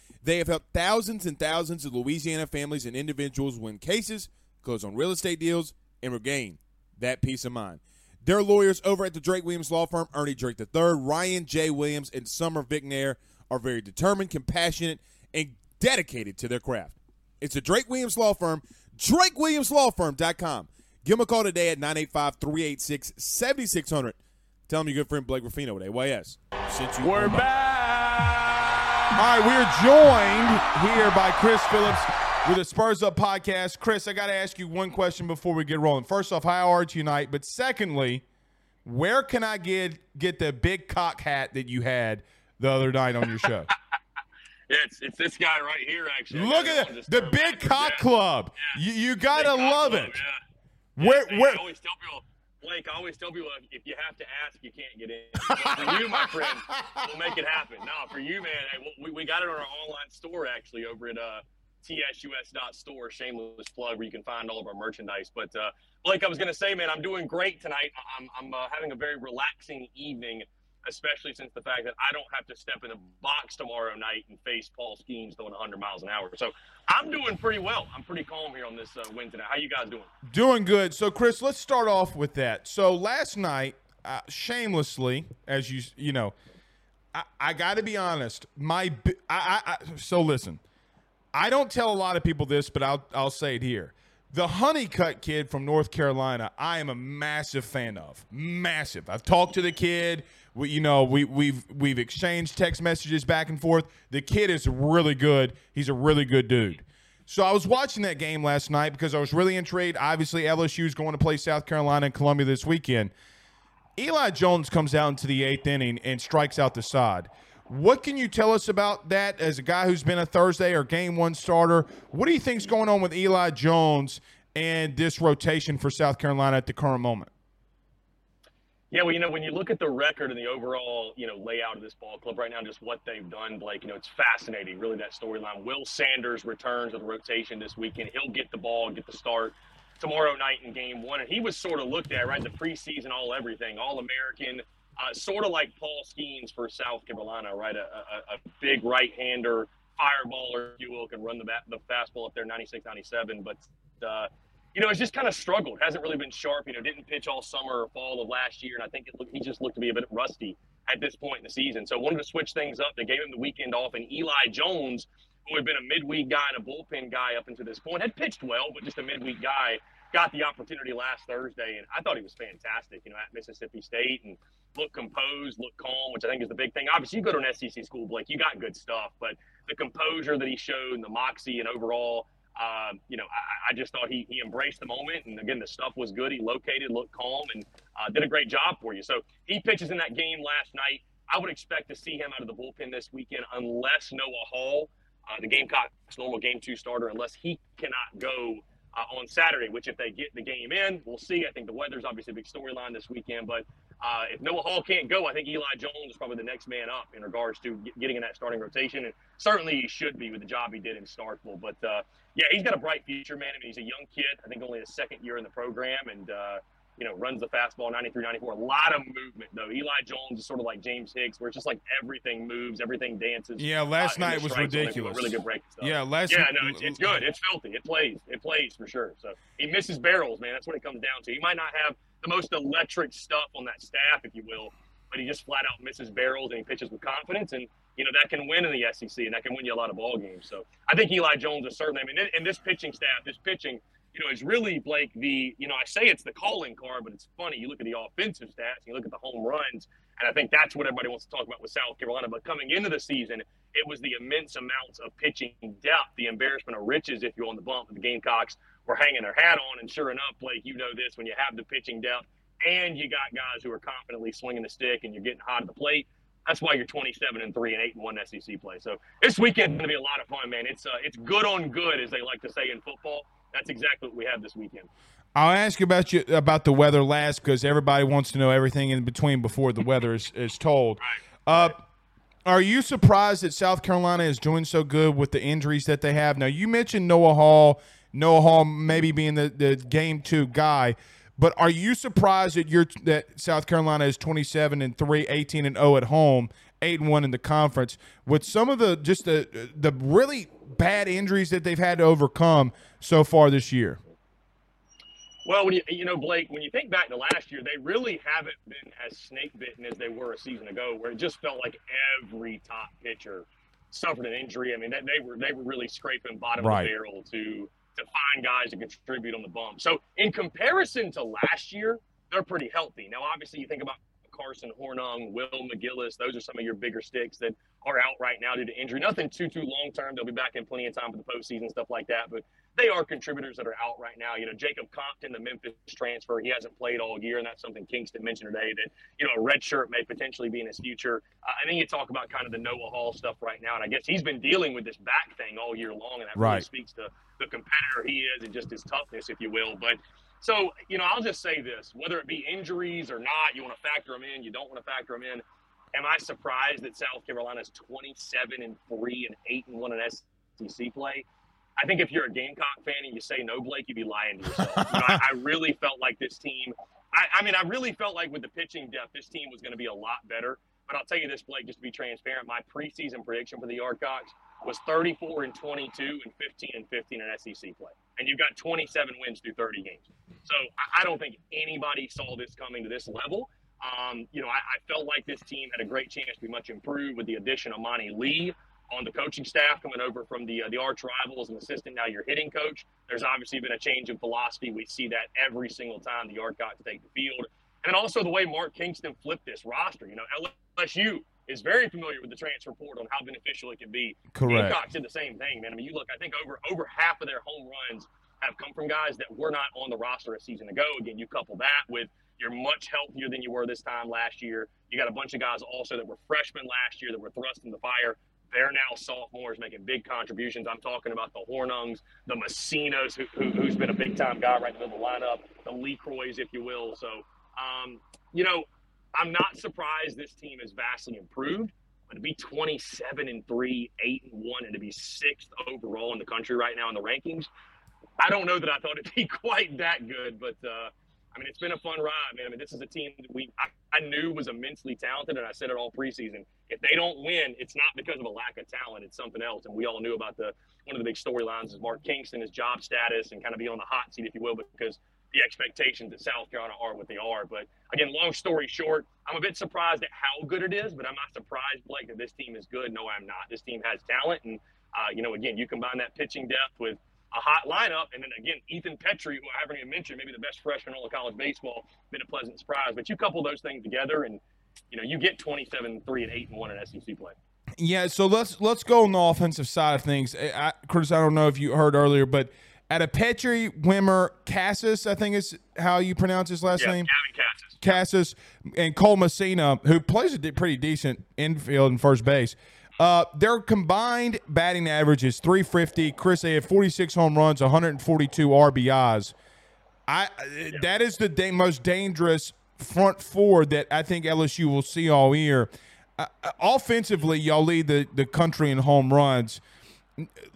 They have helped thousands and thousands of Louisiana families and individuals win cases, close on real estate deals, and regain that peace of mind. Their lawyers over at the Drake Williams Law Firm, Ernie Drake III, Ryan J. Williams, and Summer Vignair, are very determined, compassionate, and dedicated to their craft. It's the Drake Williams Law Firm, drakewilliamslawfirm.com. Give them a call today at 985 386 7600. Tell them your good friend Blake Ruffino with AYS. Since you We're back. All right, we are joined here by Chris Phillips with the Spurs Up podcast. Chris, I got to ask you one question before we get rolling. First off, how are you tonight? But secondly, where can I get get the big cock hat that you had the other night on your show? it's it's this guy right here. Actually, look at it, the Big Cock Club. You, you gotta love it. Yeah. Where yeah, where? I always tell people Blake, I always tell people if you have to ask, you can't get in. for you, my friend, we'll make it happen. No, for you, man, we, we got it on our online store actually over at uh, tsus.store. Shameless plug where you can find all of our merchandise. But uh, Blake, I was going to say, man, I'm doing great tonight. I'm, I'm uh, having a very relaxing evening especially since the fact that I don't have to step in the box tomorrow night and face Paul Skenes throwing 100 miles an hour. So I'm doing pretty well. I'm pretty calm here on this uh, win tonight. How you guys doing? Doing good. So Chris, let's start off with that. So last night, uh, shamelessly, as you you know, I, I got to be honest. My I, I, I so listen. I don't tell a lot of people this, but I'll I'll say it here. The Honeycutt kid from North Carolina, I am a massive fan of. Massive. I've talked to the kid. We, you know, we, we've we've exchanged text messages back and forth. The kid is really good. He's a really good dude. So I was watching that game last night because I was really intrigued. Obviously, LSU is going to play South Carolina and Columbia this weekend. Eli Jones comes out into the eighth inning and strikes out the side. What can you tell us about that as a guy who's been a Thursday or game one starter? What do you think's going on with Eli Jones and this rotation for South Carolina at the current moment? Yeah, well, you know, when you look at the record and the overall, you know, layout of this ball club right now, just what they've done, Blake, you know, it's fascinating, really, that storyline. Will Sanders returns to the rotation this weekend. He'll get the ball, get the start tomorrow night in game one. And he was sort of looked at, right, the preseason all everything, all American, uh, sort of like Paul Skenes for South Carolina, right? A, a, a big right hander, fireballer, if you will, can run the, bat, the fastball up there 96 97. But, uh, you know, it's just kind of struggled. Hasn't really been sharp. You know, didn't pitch all summer or fall of last year, and I think it looked, he just looked to be a bit rusty at this point in the season. So wanted to switch things up. They gave him the weekend off, and Eli Jones, who had been a midweek guy and a bullpen guy up until this point, had pitched well, but just a midweek guy, got the opportunity last Thursday, and I thought he was fantastic. You know, at Mississippi State, and look composed, look calm, which I think is the big thing. Obviously, you go to an SEC school, Blake, you got good stuff, but the composure that he showed, and the moxie, and overall um, you know, I, I, just thought he, he embraced the moment. And again, the stuff was good. He located, looked calm, and uh, did a great job for you. So he pitches in that game last night. I would expect to see him out of the bullpen this weekend unless Noah Hall, uh, the Gamecocks' normal game two starter, unless he cannot go uh, on Saturday, which if they get the game in, we'll see. I think the weather's obviously a big storyline this weekend, but uh, if Noah Hall can't go, I think Eli Jones is probably the next man up in regards to getting in that starting rotation, and certainly he should be with the job he did in Starkville. But uh, yeah, he's got a bright future, man. I mean, he's a young kid. I think only his second year in the program, and uh, you know, runs the fastball 93, 94. A lot of movement, though. Eli Jones is sort of like James Hicks, where it's just like everything moves, everything dances. Yeah, last uh, night was ridiculous. Really good break stuff. Yeah, last. Yeah, no, it's, it's, good. It's filthy. It plays. It plays for sure. So he misses barrels, man. That's what it comes down to. He might not have the most electric stuff on that staff, if you will, but he just flat out misses barrels and he pitches with confidence, and you know that can win in the SEC and that can win you a lot of ball games. So I think Eli Jones is certainly. I mean, and this pitching staff, this pitching you know, is really Blake the, you know, I say it's the calling card, but it's funny. You look at the offensive stats, you look at the home runs, and I think that's what everybody wants to talk about with South Carolina. But coming into the season, it was the immense amounts of pitching depth, the embarrassment of riches, if you're on the bump. Of the Gamecocks were hanging their hat on, and sure enough, Blake, you know this when you have the pitching depth and you got guys who are confidently swinging the stick and you're getting hot at the plate. That's why you're 27 and three and eight and one SEC play. So this weekend's going to be a lot of fun, man. It's uh, it's good on good, as they like to say in football that's exactly what we have this weekend. I'll ask you about you about the weather last because everybody wants to know everything in between before the weather is, is told. Uh, are you surprised that South Carolina is doing so good with the injuries that they have? Now you mentioned Noah Hall, Noah Hall maybe being the, the game two guy, but are you surprised that you're that South Carolina is 27 and 3, 18 and 0 at home, 8 and 1 in the conference with some of the just the the really bad injuries that they've had to overcome so far this year? Well, when you you know Blake, when you think back to last year, they really haven't been as snake bitten as they were a season ago, where it just felt like every top pitcher suffered an injury. I mean, they, they were they were really scraping bottom right. of the barrel to to find guys to contribute on the bump. So in comparison to last year, they're pretty healthy. Now, obviously, you think about Carson Hornung, Will McGillis. Those are some of your bigger sticks that are out right now due to injury. Nothing too too long term. They'll be back in plenty of time for the postseason stuff like that. But they are contributors that are out right now. You know, Jacob Compton, the Memphis transfer, he hasn't played all year, and that's something Kingston mentioned today that you know a red shirt may potentially be in his future. Uh, and then you talk about kind of the Noah Hall stuff right now, and I guess he's been dealing with this back thing all year long, and that right. really speaks to the competitor he is and just his toughness, if you will. But so, you know, I'll just say this whether it be injuries or not, you want to factor them in, you don't want to factor them in. Am I surprised that South Carolina is 27 and 3 and 8 and 1 in SEC play? I think if you're a Gamecock fan and you say no, Blake, you'd be lying to yourself. you know, I, I, really felt like this team, I, I mean, I really felt like with the pitching depth, this team was going to be a lot better. But I'll tell you this, Blake, just to be transparent, my preseason prediction for the Yardcocks was 34 and 22 and 15 and 15 in SEC play. And you've got 27 wins through 30 games. So I don't think anybody saw this coming to this level. Um, you know, I, I, felt like this team had a great chance to be much improved with the addition of Monte Lee on the coaching staff coming over from the uh, the arch rival as an assistant. Now you're hitting coach. There's obviously been a change in philosophy. We see that every single time the Yardcocks take the field. And also the way Mark Kingston flipped this roster. You know, LSU is very familiar with the transfer portal and how beneficial it can be. Correct. Gamecocks did the same thing, man. I mean, you look, I think over over half of their home runs have come from guys that were not on the roster a season ago. Again, you couple that with you're much healthier than you were this time last year. You got a bunch of guys also that were freshmen last year that were thrust in the fire. They're now sophomores making big contributions. I'm talking about the Hornungs, the Messinas, who, who, has been a big time guy right in the middle of the lineup, the LeCroys, if you will. So, um, you know, I'm not surprised this team is vastly improved. But to be 27 and three, eight and one, and to be sixth overall in the country right now in the rankings, I don't know that I thought it'd be quite that good. But uh, I mean, it's been a fun ride, man. I mean, this is a team that we I, I, knew was immensely talented, and I said it all preseason. If they don't win, it's not because of a lack of talent; it's something else. And we all knew about the one of the big storylines is Mark Kingston, his job status, and kind of be on the hot seat, if you will, because the expectations at South Carolina are what they are. But again, long story short, I'm a bit surprised at how good it is, but I'm not surprised, Blake, that this team is good. No, I'm not. This team has talent, and uh, you know, again, you combine that pitching depth with a hot lineup, and then again, Ethan Petry, who I haven't even mentioned, maybe the best freshman in all of college baseball, been a pleasant surprise. But you couple those things together, and you know, you get 27, three, and eight and one in SEC play. Yeah, so let's let's go on the offensive side of things. I, Chris, I don't know if you heard earlier, but at a Petry, Wimmer, Casas, I think is how you pronounce his last yeah, name. Gavin Casas. Casas and Cole Messina, who plays a pretty decent infield and first base. Uh, their combined batting average is 350. Chris, they have 46 home runs, 142 RBIs. I yeah. that is the da- most dangerous front four that I think LSU will see all year. Uh, offensively, y'all lead the, the country in home runs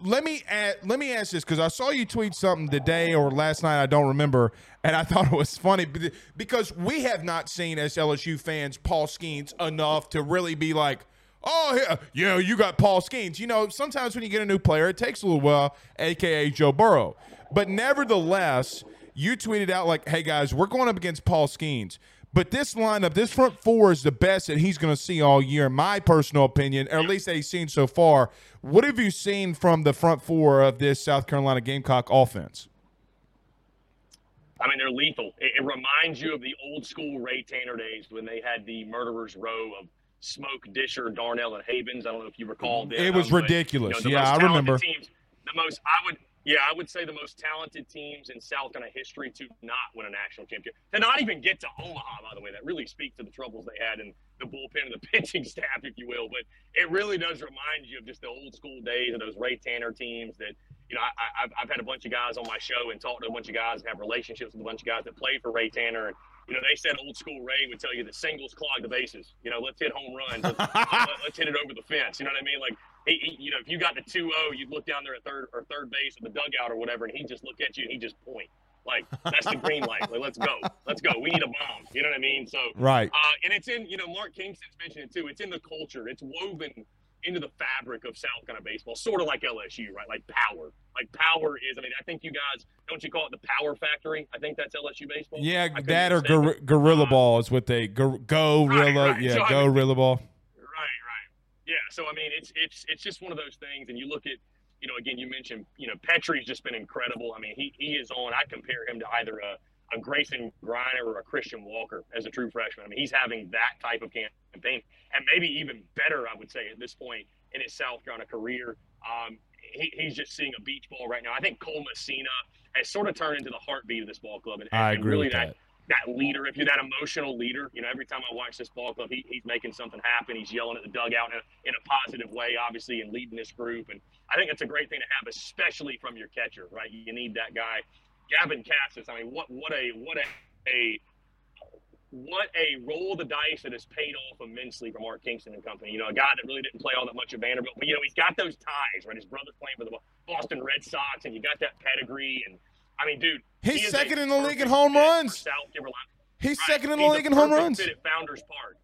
let me add, let me ask this because I saw you tweet something today or last night. I don't remember, and I thought it was funny because we have not seen as LSU fans Paul Skenes enough to really be like, oh yeah, you got Paul Skenes. You know, sometimes when you get a new player, it takes a little while, aka Joe Burrow. But nevertheless, you tweeted out like, "Hey guys, we're going up against Paul Skenes." But this lineup, this front four is the best that he's going to see all year, in my personal opinion, or at least that he's seen so far. What have you seen from the front four of this South Carolina Gamecock offense? I mean, they're lethal. It, it reminds you of the old school Ray Tanner days when they had the murderers row of Smoak, Disher, Darnell, and Havens. I don't know if you recall. Mm-hmm. Them, it was ridiculous. you know, yeah, I remember. Teams, the most I would yeah, I would say the most talented teams in South Carolina history to not win a national championship, to not even get to Omaha. By the way, that really speaks to the troubles they had in the bullpen and the pitching staff, if you will. But it really does remind you of just the old school days of those Ray Tanner teams. That you know, I, have I've had a bunch of guys on my show and talked to a bunch of guys and have relationships with a bunch of guys that played for Ray Tanner. And you know, they said old school Ray would tell you that singles clog the bases. You know, let's hit home runs. Let's, let's hit it over the fence. You know what I mean? Like he, he, you know, if you got the 2-0, you'd look down there at third or third base at the dugout or whatever, and he'd just look at you and he'd just point. Like that's the green light. Like let's go, let's go. We need a bomb. You know what I mean? So right. Uh, and it's in you know Mark Kingston's mentioned it too. It's in the culture. It's woven into the fabric of South kind of baseball, sort of like LSU, right? Like power. Like power is. I mean, I think you guys don't you call it the Power Factory? I think that's LSU baseball. Yeah, that or gor- Gorilla uh, Ball is what they go go right, right. Yeah, so, go I mean, Gorilla Ball. Right, right. Yeah, so I mean, it's it's it's just one of those things, and you look at, you know, again, you mentioned, you know, Petry's just been incredible. I mean, he he is on. I compare him to either a a Grayson Greiner or a Christian Walker as a true freshman. I mean, he's having that type of campaign, and maybe even better, I would say, at this point in his South Carolina career. Um, he, he's just seeing a beach ball right now. I think Cole Messina has sort of turned into the heartbeat of this ball club, and, I and agree really that. that that leader, if you're that emotional leader, you know, every time I watch this ball club, he, he's making something happen. He's yelling at the dugout in a, in a positive way, obviously, and leading this group. And I think it's a great thing to have, especially from your catcher, right? You need that guy. Gavin Casas, I mean, what what a what a, a what a roll of the dice that has paid off immensely for Mark Kingston and company. You know, a guy that really didn't play all that much at Vanderbilt, but you know, he's got those ties, right? His brother's playing for the Boston Red Sox, and you got that pedigree and I mean, dude, he's he second in the league in home runs. South Carolina. He's right. second in the league in home runs. Fit at Founders Park.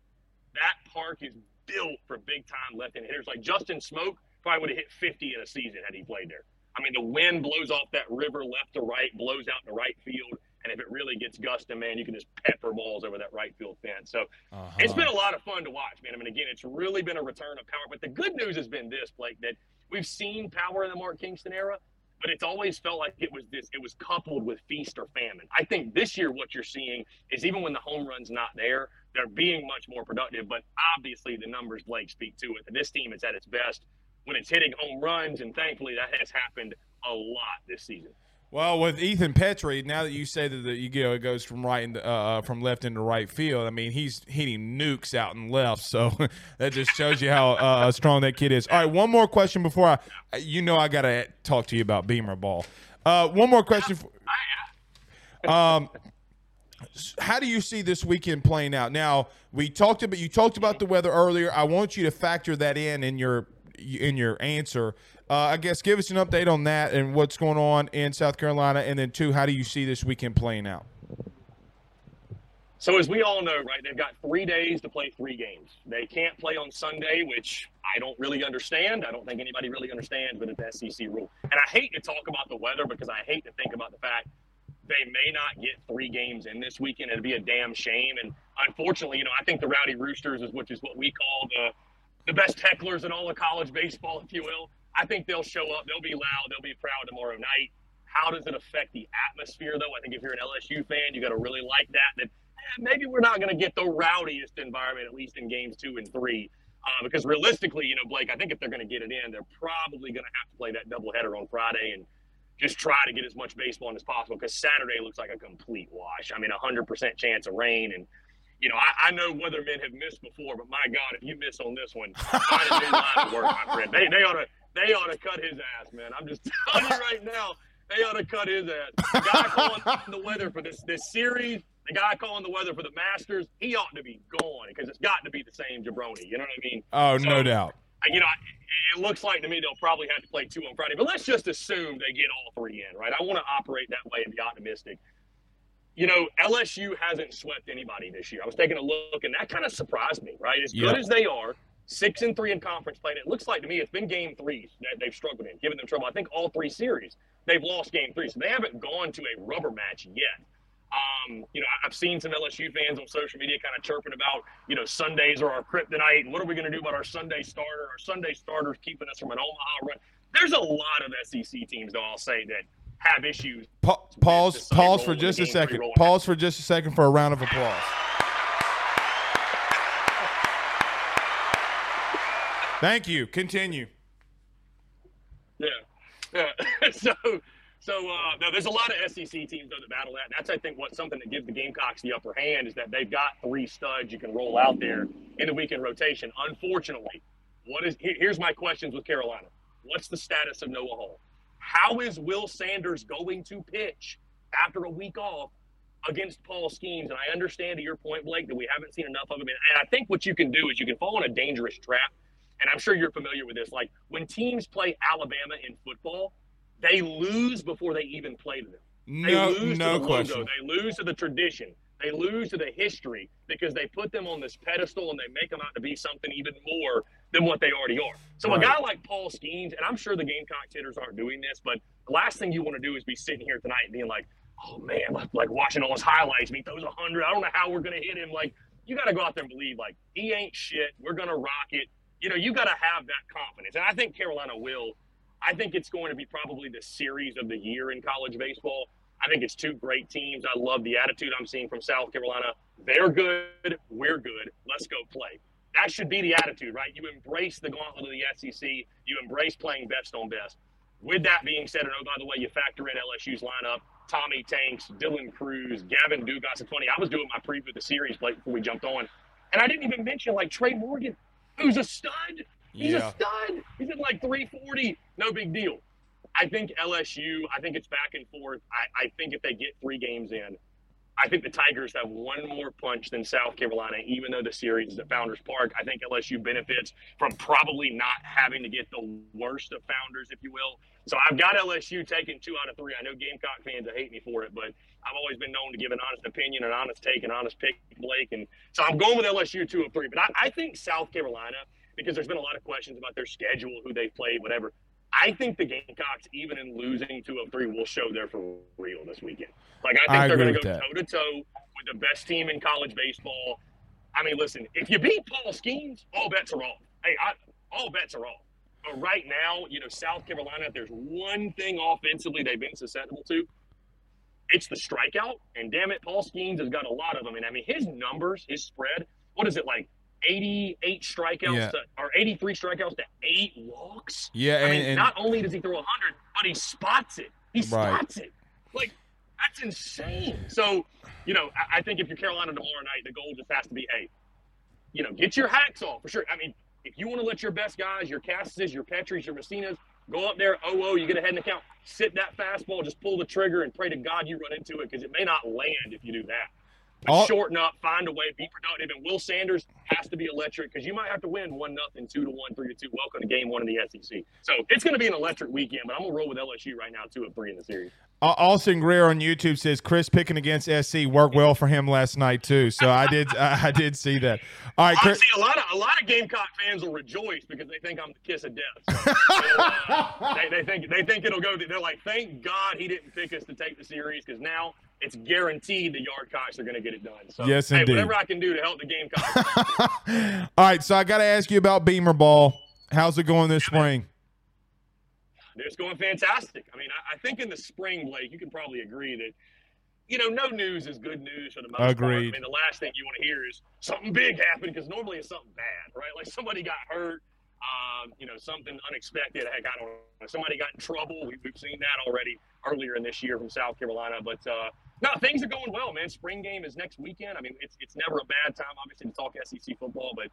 That park is built for big time left-hand hitters. Like Justin Smoak probably would have hit 50 in a season had he played there. I mean, the wind blows off that river left to right, blows out in the right field. And if it really gets gusting, man, you can just pepper balls over that right field fence. So uh-huh. it's been a lot of fun to watch, man. I mean, again, it's really been a return of power. But the good news has been this, Blake, that we've seen power in the Mark Kingston era, but it's always felt like it was this it was coupled with feast or famine i think this year what you're seeing is even when the home run's not there they're being much more productive but obviously the numbers blake speak to it this team is at its best when it's hitting home runs and thankfully that has happened a lot this season Well, with Ethan Petry, now that you say that the, you know it goes from right into, uh, from left into right field, I mean he's hitting nukes out and left, so that just shows you how uh, strong that kid is. All right, one more question before I, you know, I gotta talk to you about Beamer ball. Uh, one more question. For, um, how do you see this weekend playing out? Now we talked about you talked about the weather earlier. I want you to factor that in in your in your answer. Uh, I guess give us an update on that and what's going on in South Carolina, and then two, how do you see this weekend playing out? So as we all know, right, they've got three days to play three games. They can't play on Sunday, which I don't really understand. I don't think anybody really understands, but it's the SEC rule. And I hate to talk about the weather because I hate to think about the fact they may not get three games in this weekend. It'd be a damn shame. And unfortunately, you know, I think the Rowdy Roosters is which is what we call the the best hecklers in all of college baseball, if you will. I think they'll show up. They'll be loud. They'll be proud tomorrow night. How does it affect the atmosphere, though? I think if you're an LSU fan, you got to really like that. That eh, maybe we're not going to get the rowdiest environment, at least in games two and three. Uh, because realistically, you know, Blake, I think if they're going to get it in, they're probably going to have to play that doubleheader on Friday and just try to get as much baseball in as possible because Saturday looks like a complete wash. I mean, 100% chance of rain. And, you know, I, I know weathermen have missed before, but my God, if you miss on this one, find a new line of work, my friend. They, they ought to they ought to cut his ass, man. I'm just telling you right now, they ought to cut his ass. The guy calling the weather for this this series, the guy calling the weather for the Masters, he ought to be gone because it's got to be the same jabroni. You know what I mean? Oh, so, no doubt. You know, it looks like to me they'll probably have to play two on Friday, but let's just assume they get all three in, right? I want to operate that way and be optimistic. You know, LSU hasn't swept anybody this year. I was taking a look, and that kind of surprised me, right? As good as they are, six and three in conference play. And it looks like to me it's been game threes that they've struggled in, giving them trouble. I think all three series they've lost game three, so they haven't gone to a rubber match yet. Um, you know, I've seen some LSU fans on social media kind of chirping about, you know, Sundays are our kryptonite, and what are we going to do about our Sunday starter? Our Sunday starters keeping us from an Omaha run. There's a lot of SEC teams, though. I'll say that have issues. Pa- pause. Pause for just a second. Pause for just a second for a round of applause. Thank you. Continue. Yeah. Yeah. so, so uh, no, there's a lot of SEC teams though that battle that. That's I think what something that gives the Gamecocks the upper hand is that they've got three studs you can roll out there in the weekend rotation. Unfortunately, what is here's my questions with Carolina. What's the status of Noah Hall? How is Will Sanders going to pitch after a week off against Paul Skenes? And I understand to your point, Blake, that we haven't seen enough of him. And I think what you can do is you can fall in a dangerous trap and I'm sure you're familiar with this. Like when teams play Alabama in football, they lose before they even play to them. They no, lose no to the question. Logo. They lose to the tradition. They lose to the history because they put them on this pedestal and they make them out to be something even more than what they already are. So right. a guy like Paul Skenes, and I'm sure the Gamecocks hitters aren't doing this, but the last thing you want to do is be sitting here tonight and being like, oh man, like, like watching all his highlights and he throws 100. I don't know how we're going to hit him. Like, you got to go out there and believe, like, he ain't shit. We're going to rock it you know, you got to have that confidence. And I think Carolina will. I think it's going to be probably the series of the year in college baseball. I think it's two great teams. I love the attitude I'm seeing from South Carolina. They're good. We're good. Let's go play. That should be the attitude, right? You embrace the gauntlet of the SEC. You embrace playing best on best. With that being said, and oh, by the way, you factor in LSU's lineup, Tommy Tanks, Dylan Crews, Gavin Dugas. It's funny, I was doing my preview of the series Blake, before we jumped on, and I didn't even mention like Trey Morgan who's a stud. He's yeah. a stud. He's at like 340. No big deal. I think LSU, I think it's back and forth. I, I think if they get three games in, I think the Tigers have one more punch than South Carolina, even though the series is at Founders Park. I think LSU benefits from probably not having to get the worst of Founders, if you will. So I've got LSU taking two out of three. I know Gamecock fans will hate me for it, but I've always been known to give an honest opinion, an honest take, an honest pick, Blake. And so I'm going with LSU two of three. But I, I think South Carolina, because there's been a lot of questions about their schedule, who they've played, whatever. I think the Gamecocks, even in losing two of three, will show they're for real this weekend. Like I think I they're going to go toe to toe with the best team in college baseball. I mean, listen, if you beat Paul Skenes, all bets are off. Hey, I, all bets are off. But right now, you know, South Carolina, if there's one thing offensively they've been susceptible to, it's the strikeout. And damn it, Paul Skenes has got a lot of them. And I mean, his numbers, his spread, what is it like? 88 strikeouts yeah. to, or 83 strikeouts to eight walks. Yeah, I and, mean, and, not only does he throw 100, but he spots it. He spots it. Like that's insane. So, you know, I, I think if you're Carolina tomorrow night, the goal just has to be, hey, you know, get your hacks off for sure. I mean, if you want to let your best guys, your Casses, your Petries, your Messinas, go up there, oh, oh, you get ahead in the count, sit that fastball, just pull the trigger and pray to God you run into it because it may not land if you do that. All- shorten up, find a way, be productive. And Will Sanders has to be electric because you might have to win one nothing, two to one, three to two. Welcome to game one of the SEC. So it's going to be an electric weekend, but I'm gonna roll with LSU right now, two of three in the series. Au- Austin Greer on YouTube says Chris picking against SC worked well for him last night too. So I did I, I did see that. All right, Chris. I see a lot of a lot of Gamecock fans will rejoice because they think I'm the kiss of death. So, uh, they, they think they think it'll go. They're like, thank God he didn't pick us to take the series because now it's guaranteed the yard Yardcocks are going to get it done. So Yes, hey, indeed. whatever I can do to help the Gamecocks. All right, so I got to ask you about Beamer Ball. How's it going this spring? it's going fantastic. I mean, I, I think in the spring, Blake, you can probably agree that. You know, no news is good news for the most part. Agreed. I mean, the last thing you want to hear is something big happened because normally it's something bad, right? Like somebody got hurt, um, you know, something unexpected. Heck, I don't know. Somebody got in trouble. We, we've seen that already earlier in this year from South Carolina. But uh, no, things are going well, man. Spring game is next weekend. I mean, it's, it's never a bad time, obviously, to talk SEC football, but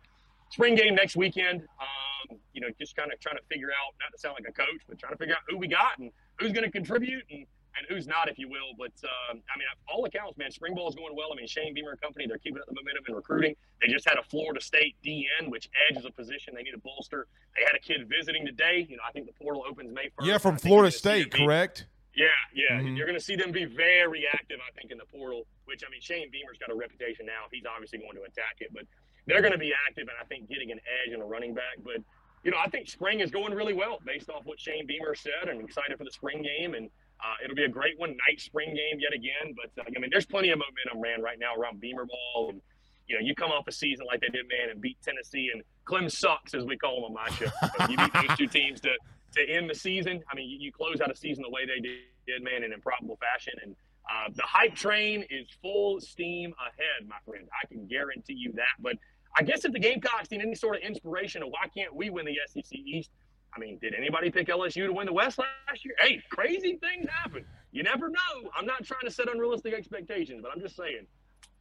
spring game next weekend. Um, you know, just kind of trying to figure out, not to sound like a coach, but trying to figure out who we got and who's going to contribute and, and who's not, if you will. But um, I mean, all accounts, man, spring ball is going well. I mean, Shane Beamer and company, they're keeping up the momentum in recruiting. They just had a Florida State DN, which edge is a position they need to bolster. They had a kid visiting today. You know, I think the portal opens May 1st. Yeah, from Florida you're gonna see State, correct? yeah, yeah. Mhm. You're going to see them be very active, I think, in the portal, which, I mean, Shane Beamer's got a reputation now. He's obviously going to attack it, but they're going to be active and I think getting an edge and a running back. But, you know, I think spring is going really well based off what Shane Beamer said. I'm excited for the spring game, and uh, it'll be a great one. Night spring game yet again. But, uh, I mean, there's plenty of momentum, man, right now around Beamer ball. And, you know, you come off a season like they did, man, and beat Tennessee, and Clem sucks, as we call them on my show. So you beat these two teams to, to end the season. I mean, you, you close out a season the way they did, man, in improbable fashion. And uh, the hype train is full steam ahead, my friend. I can guarantee you that. But I guess if the Gamecocks need any sort of inspiration of why can't we win the SEC East, I mean, did anybody pick LSU to win the West last year? Hey, crazy things happen. You never know. I'm not trying to set unrealistic expectations, but I'm just saying.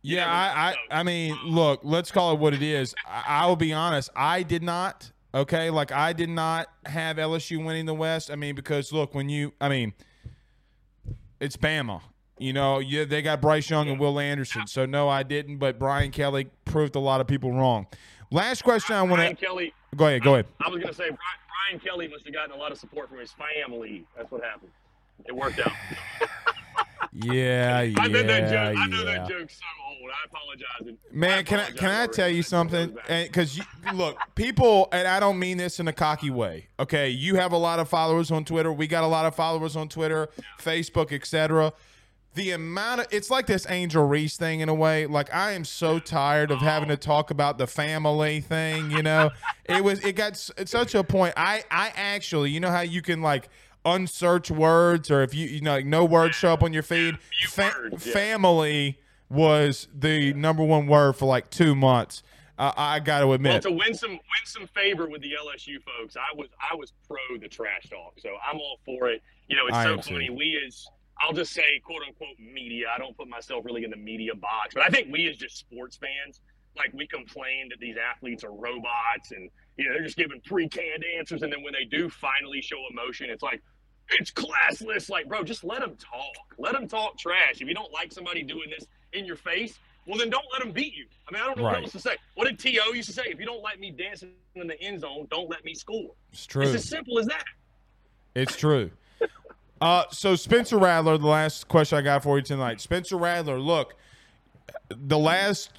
Yeah, I. I, I mean, look, let's call it what it is. I, I will be honest. I did not. Okay, like I did not have LSU winning the West. I mean, because look, when you, I mean, it's Bama. You know, yeah, they got Bryce Young and Will Anderson. So no, I didn't. But Brian Kelly proved a lot of people wrong. Last question I want Brian to Kelly. go ahead. Go ahead. I was going to say Brian, Brian Kelly must have gotten a lot of support from his family. That's what happened. It worked out. Yeah, yeah, I know that joke. I know yeah. that joke's so old. I apologize. Man, I can I can I tell you something? Because you look, people, and I don't mean this in a cocky way. Okay, you have a lot of followers on Twitter. We got a lot of followers on Twitter, Facebook, etc. The amount of it's like this Angel Reese thing in a way. Like I am so tired of having to talk about the family thing. You know, it was it got s- at such a point. I I actually, you know how you can like unsearch words or if you you know like no words show up on your feed. Fa- words, yeah. Family was the number one word for like two months. Uh, I got to Well, admit. to win some win some favor with the LSU folks, I was I was pro the trash talk, so I'm all for it. You know, it's I so am too. funny. We as I'll just say quote unquote media. I don't put myself really in the media box, but I think we as just sports fans, like we complain that these athletes are robots and you know they're just giving pre-canned answers, and then when they do finally show emotion, it's like it's classless. Like, bro, just let them talk. Let them talk trash. If you don't like somebody doing this in your face, well, then don't let them beat you. I mean, I don't know Right. what else to say. What did T.O. used to say? If you don't like me dancing in the end zone, don't let me score. It's true. It's as simple as that. It's true. Uh, so Spencer Rattler, the last question I got for you tonight. Spencer Rattler, look, the last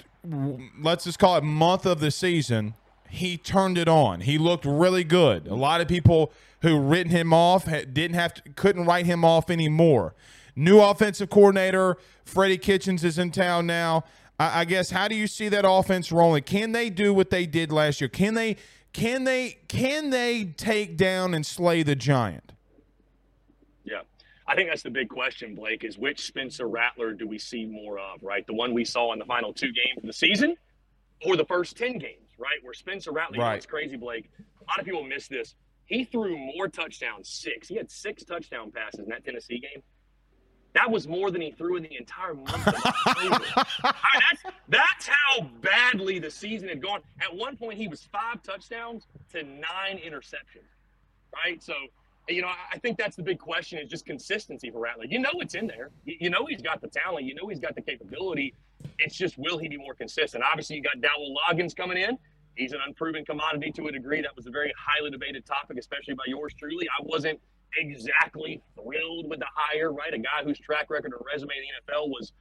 let's just call it month of the season, he turned it on. He looked really good. A lot of people who written him off didn't have to, couldn't write him off anymore. New offensive coordinator Freddie Kitchens is in town now. I, I guess how do you see that offense rolling? Can they do what they did last year? Can they? Can they? Can they take down and slay the giant? I think that's the big question, Blake, is which Spencer Rattler do we see more of, right? The one we saw in the final two games of the season or the first 10 games, right? Where Spencer Rattler, Right. what's crazy, Blake. A lot of people miss this. He threw more touchdowns, six. He had six touchdown passes in that Tennessee game That was more than he threw in the entire month of October. Mean, that's, that's how badly the season had gone. At one point, he was five touchdowns to nine interceptions, right? So, you know, I think that's the big question is just consistency for Rattler. You know it's in there. You know he's got the talent. You know he's got the capability. It's just will he be more consistent? Obviously, you got Dowell Loggins coming in. He's an unproven commodity to a degree. That was a very highly debated topic, especially by yours truly. I wasn't exactly thrilled with the hire, right? A guy whose track record or resume in the NFL was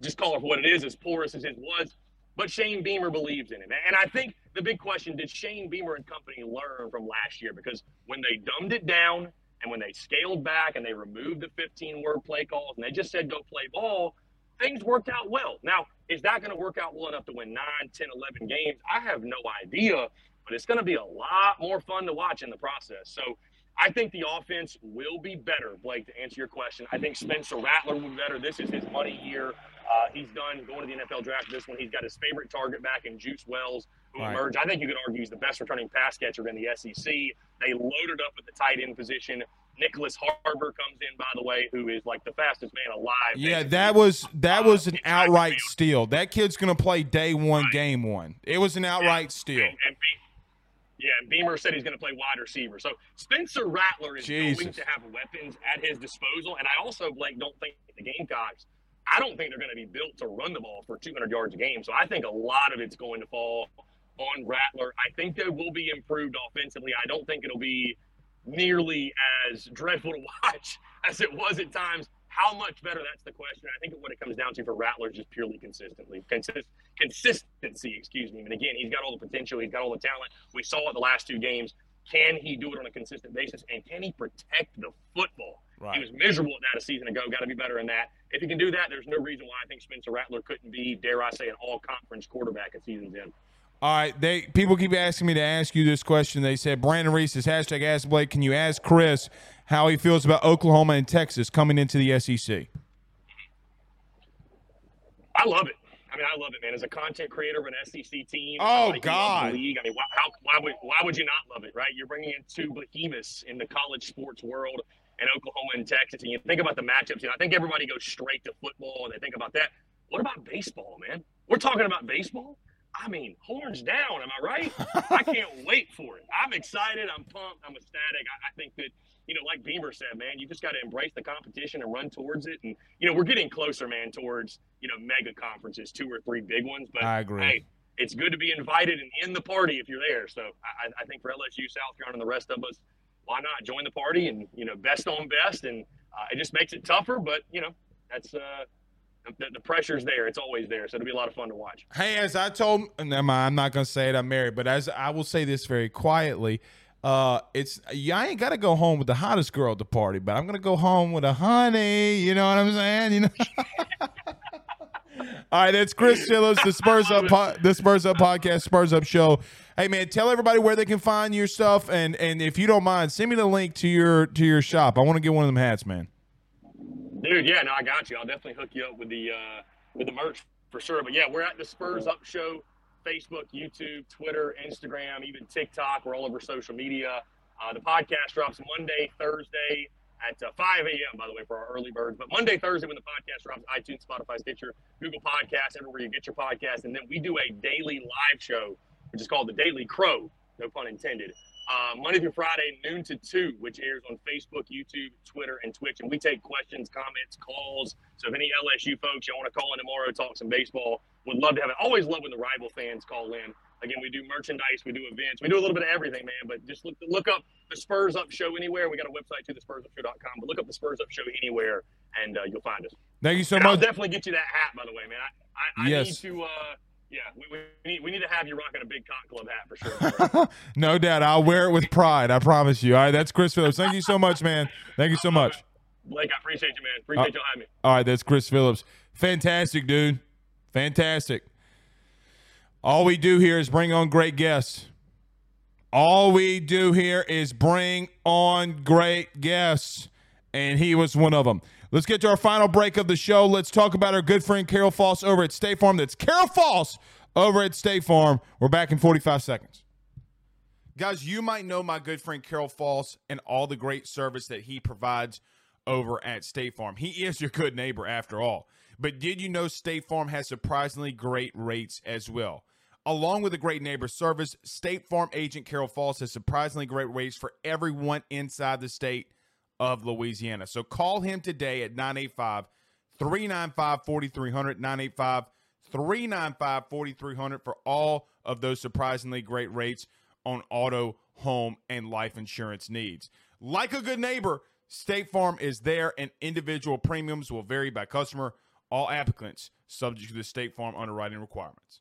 just call it what it is, as porous as it was. But Shane Beamer believes in him. And I think the big question did Shane Beamer and company learn from last year? Because when they dumbed it down and when they scaled back and they removed the 15 word play calls and they just said go play ball, things worked out well. Now, is that going to work out well enough to win 9, 10, 11 games? I have no idea, but it's going to be a lot more fun to watch in the process. So I think the offense will be better, Blake, to answer your question. I think Spencer Rattler will be better. This is his money year. Uh, he's done going to the NFL draft this one. He's got his favorite target back in Juice Wells, who right. emerged. I think you could argue he's the best returning pass catcher in the SEC. They loaded up at the tight end position. Nyckoles Harbor comes in, by the way, who is like the fastest man alive. Yeah, basically. that was that was uh, an outright steal. That kid's going to play day one, right. game one. It was an outright steal. And, and yeah, and Beamer said he's going to play wide receiver. So Spencer Rattler is Jesus. going to have weapons at his disposal. And I also, Blake, don't think the Gamecocks, I don't think they're going to be built to run the ball for 200 yards a game. So I think a lot of it's going to fall on Rattler. I think they will be improved offensively. I don't think it'll be nearly as dreadful to watch as it was at times how much better? That's the question. I think what it comes down to for Rattler is just purely consistently consist, consistency. Excuse me. And again, he's got all the potential. He's got all the talent. We saw it the last two games. Can he do it on a consistent basis? And can he protect the football? Right. He was miserable at that a season ago. Got to be better than that. If he can do that, there's no reason why I think Spencer Rattler couldn't be, dare I say, an all-conference quarterback at season's end. All right, they people keep asking me to ask you this question. They said Brandon Reese is hashtag Ask Blake. Can you ask Chris how he feels about Oklahoma and Texas coming into the SEC? I love it. I mean, I love it, man. As a content creator of an SEC team, oh like God, league. I mean, why, how, why would why would you not love it, right? You're bringing in two behemoths in the college sports world, and Oklahoma and Texas, and you think about the matchups. You know, I think everybody goes straight to football, and they think about that. What about baseball, man? We're talking about baseball. I mean, horns down. Am I right? I can't wait for it. I'm excited. I'm pumped. I'm ecstatic. I, I think that you know, like Beamer said, man, you just got to embrace the competition and run towards it. And you know, we're getting closer, man, towards you know mega conferences, two or three big ones. But I agree. Hey, it's good to be invited and in the party if you're there. So I, I think for LSU, South Carolina, and the rest of us, why not join the party and you know, best on best, and uh, it just makes it tougher. But you know, that's uh, the, the, pressure's there. It's always there. So it'll be a lot of fun to watch. Hey, as I told, never mind, I'm not going to say it. I'm married, but as I will say this very quietly, uh, it's yeah, I ain't got to go home with the hottest girl at the party, but I'm gonna go home with a honey. You know what I'm saying? You know. All right, that's Chris Phillips, the Spurs Up, po- the Spurs Up podcast, Spurs Up show. Hey man, tell everybody where they can find your stuff, and and if you don't mind, send me the link to your to your shop. I want to get one of them hats, man. Dude, yeah, no, I got you. I'll definitely hook you up with the uh, with the merch for sure. But yeah, we're at the Spurs Up Show, Facebook, YouTube, Twitter, Instagram, even TikTok. We're all over social media. Uh, the podcast drops Monday, Thursday at uh, 5 a.m. By the way, for our early birds. But Monday, Thursday, when the podcast drops, iTunes, Spotify, Stitcher, Google Podcasts, everywhere you get your podcast, and then we do a daily live show, which is called the Daily Crow. No pun intended uh, Monday through Friday, noon to 2, which airs on Facebook, YouTube, Twitter, and Twitch. And we take questions, comments, calls. So if any LSU folks, you want to call in tomorrow, talk some baseball, would love to have it. Always love when the rival fans call in. Again, we do merchandise, we do events, we do a little bit of everything, man. But just look look up the Spurs Up Show anywhere. We got a website too, thespursupshow.com. But look up the Spurs Up Show anywhere, and uh, you'll find us. Thank you so and much. I'll definitely get you that hat, by the way, man. I, I, I yes. need to. Uh, yeah, we, we, need, we need to have you rocking a big cock club hat for sure. no doubt. I'll wear it with pride. I promise you. All right. That's Chris Phillips. Thank you so much, man. Thank you so much. Blake, I appreciate you, man. Appreciate uh, you having me. All right. That's Chris Phillips. Fantastic, dude. Fantastic. All we do here is bring on great guests. All we do here is bring on great guests. And he was one of them. Let's get to our final break of the show. Let's talk about our good friend Carol Foss over at State Farm. That's Carol Foss over at State Farm. We're back in 45 seconds. Guys, you might know my good friend Carol Foss and all the great service that he provides over at State Farm. He is your good neighbor after all. But did you know State Farm has surprisingly great rates as well? Along with a great neighbor service, State Farm agent Carol Foss has surprisingly great rates for everyone inside the state of Louisiana. So call him today at 985 395 4300, 985 395 4300 for all of those surprisingly great rates on auto, home, and life insurance needs. Like a good neighbor, State Farm is there, and individual premiums will vary by customer. All applicants subject to the State Farm underwriting requirements.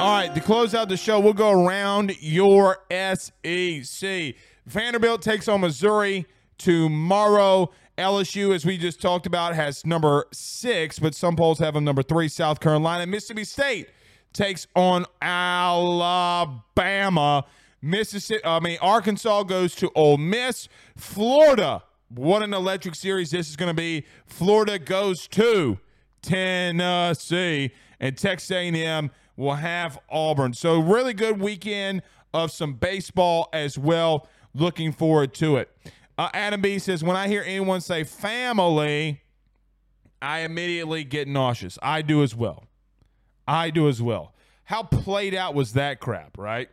All right, to close out the show, we'll go around your SEC. Vanderbilt takes on Missouri tomorrow. LSU, as we just talked about, has number six, but some polls have them number three. South Carolina, Mississippi State takes on Alabama. Mississippi, I mean Arkansas goes to Ole Miss. Florida, what an electric series this is going to be. Florida goes to Tennessee, and Texas A&M will have Auburn. So really good weekend of some baseball as well. Looking forward to it. Uh, Adam B says, when I hear anyone say family, I immediately get nauseous. I do as well. I do as well. How played out was that crap, right?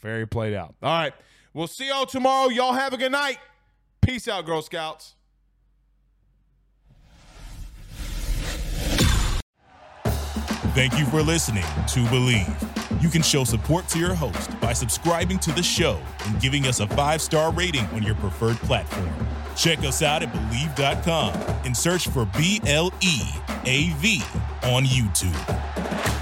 Very played out. All right. We'll see y'all tomorrow. Y'all have a good night. Peace out, Girl Scouts. Thank you for listening to Bleav. You can show support to your host by subscribing to the show and giving us a five star rating on your preferred platform. Check us out at Bleav.com and search for B L E A V on YouTube.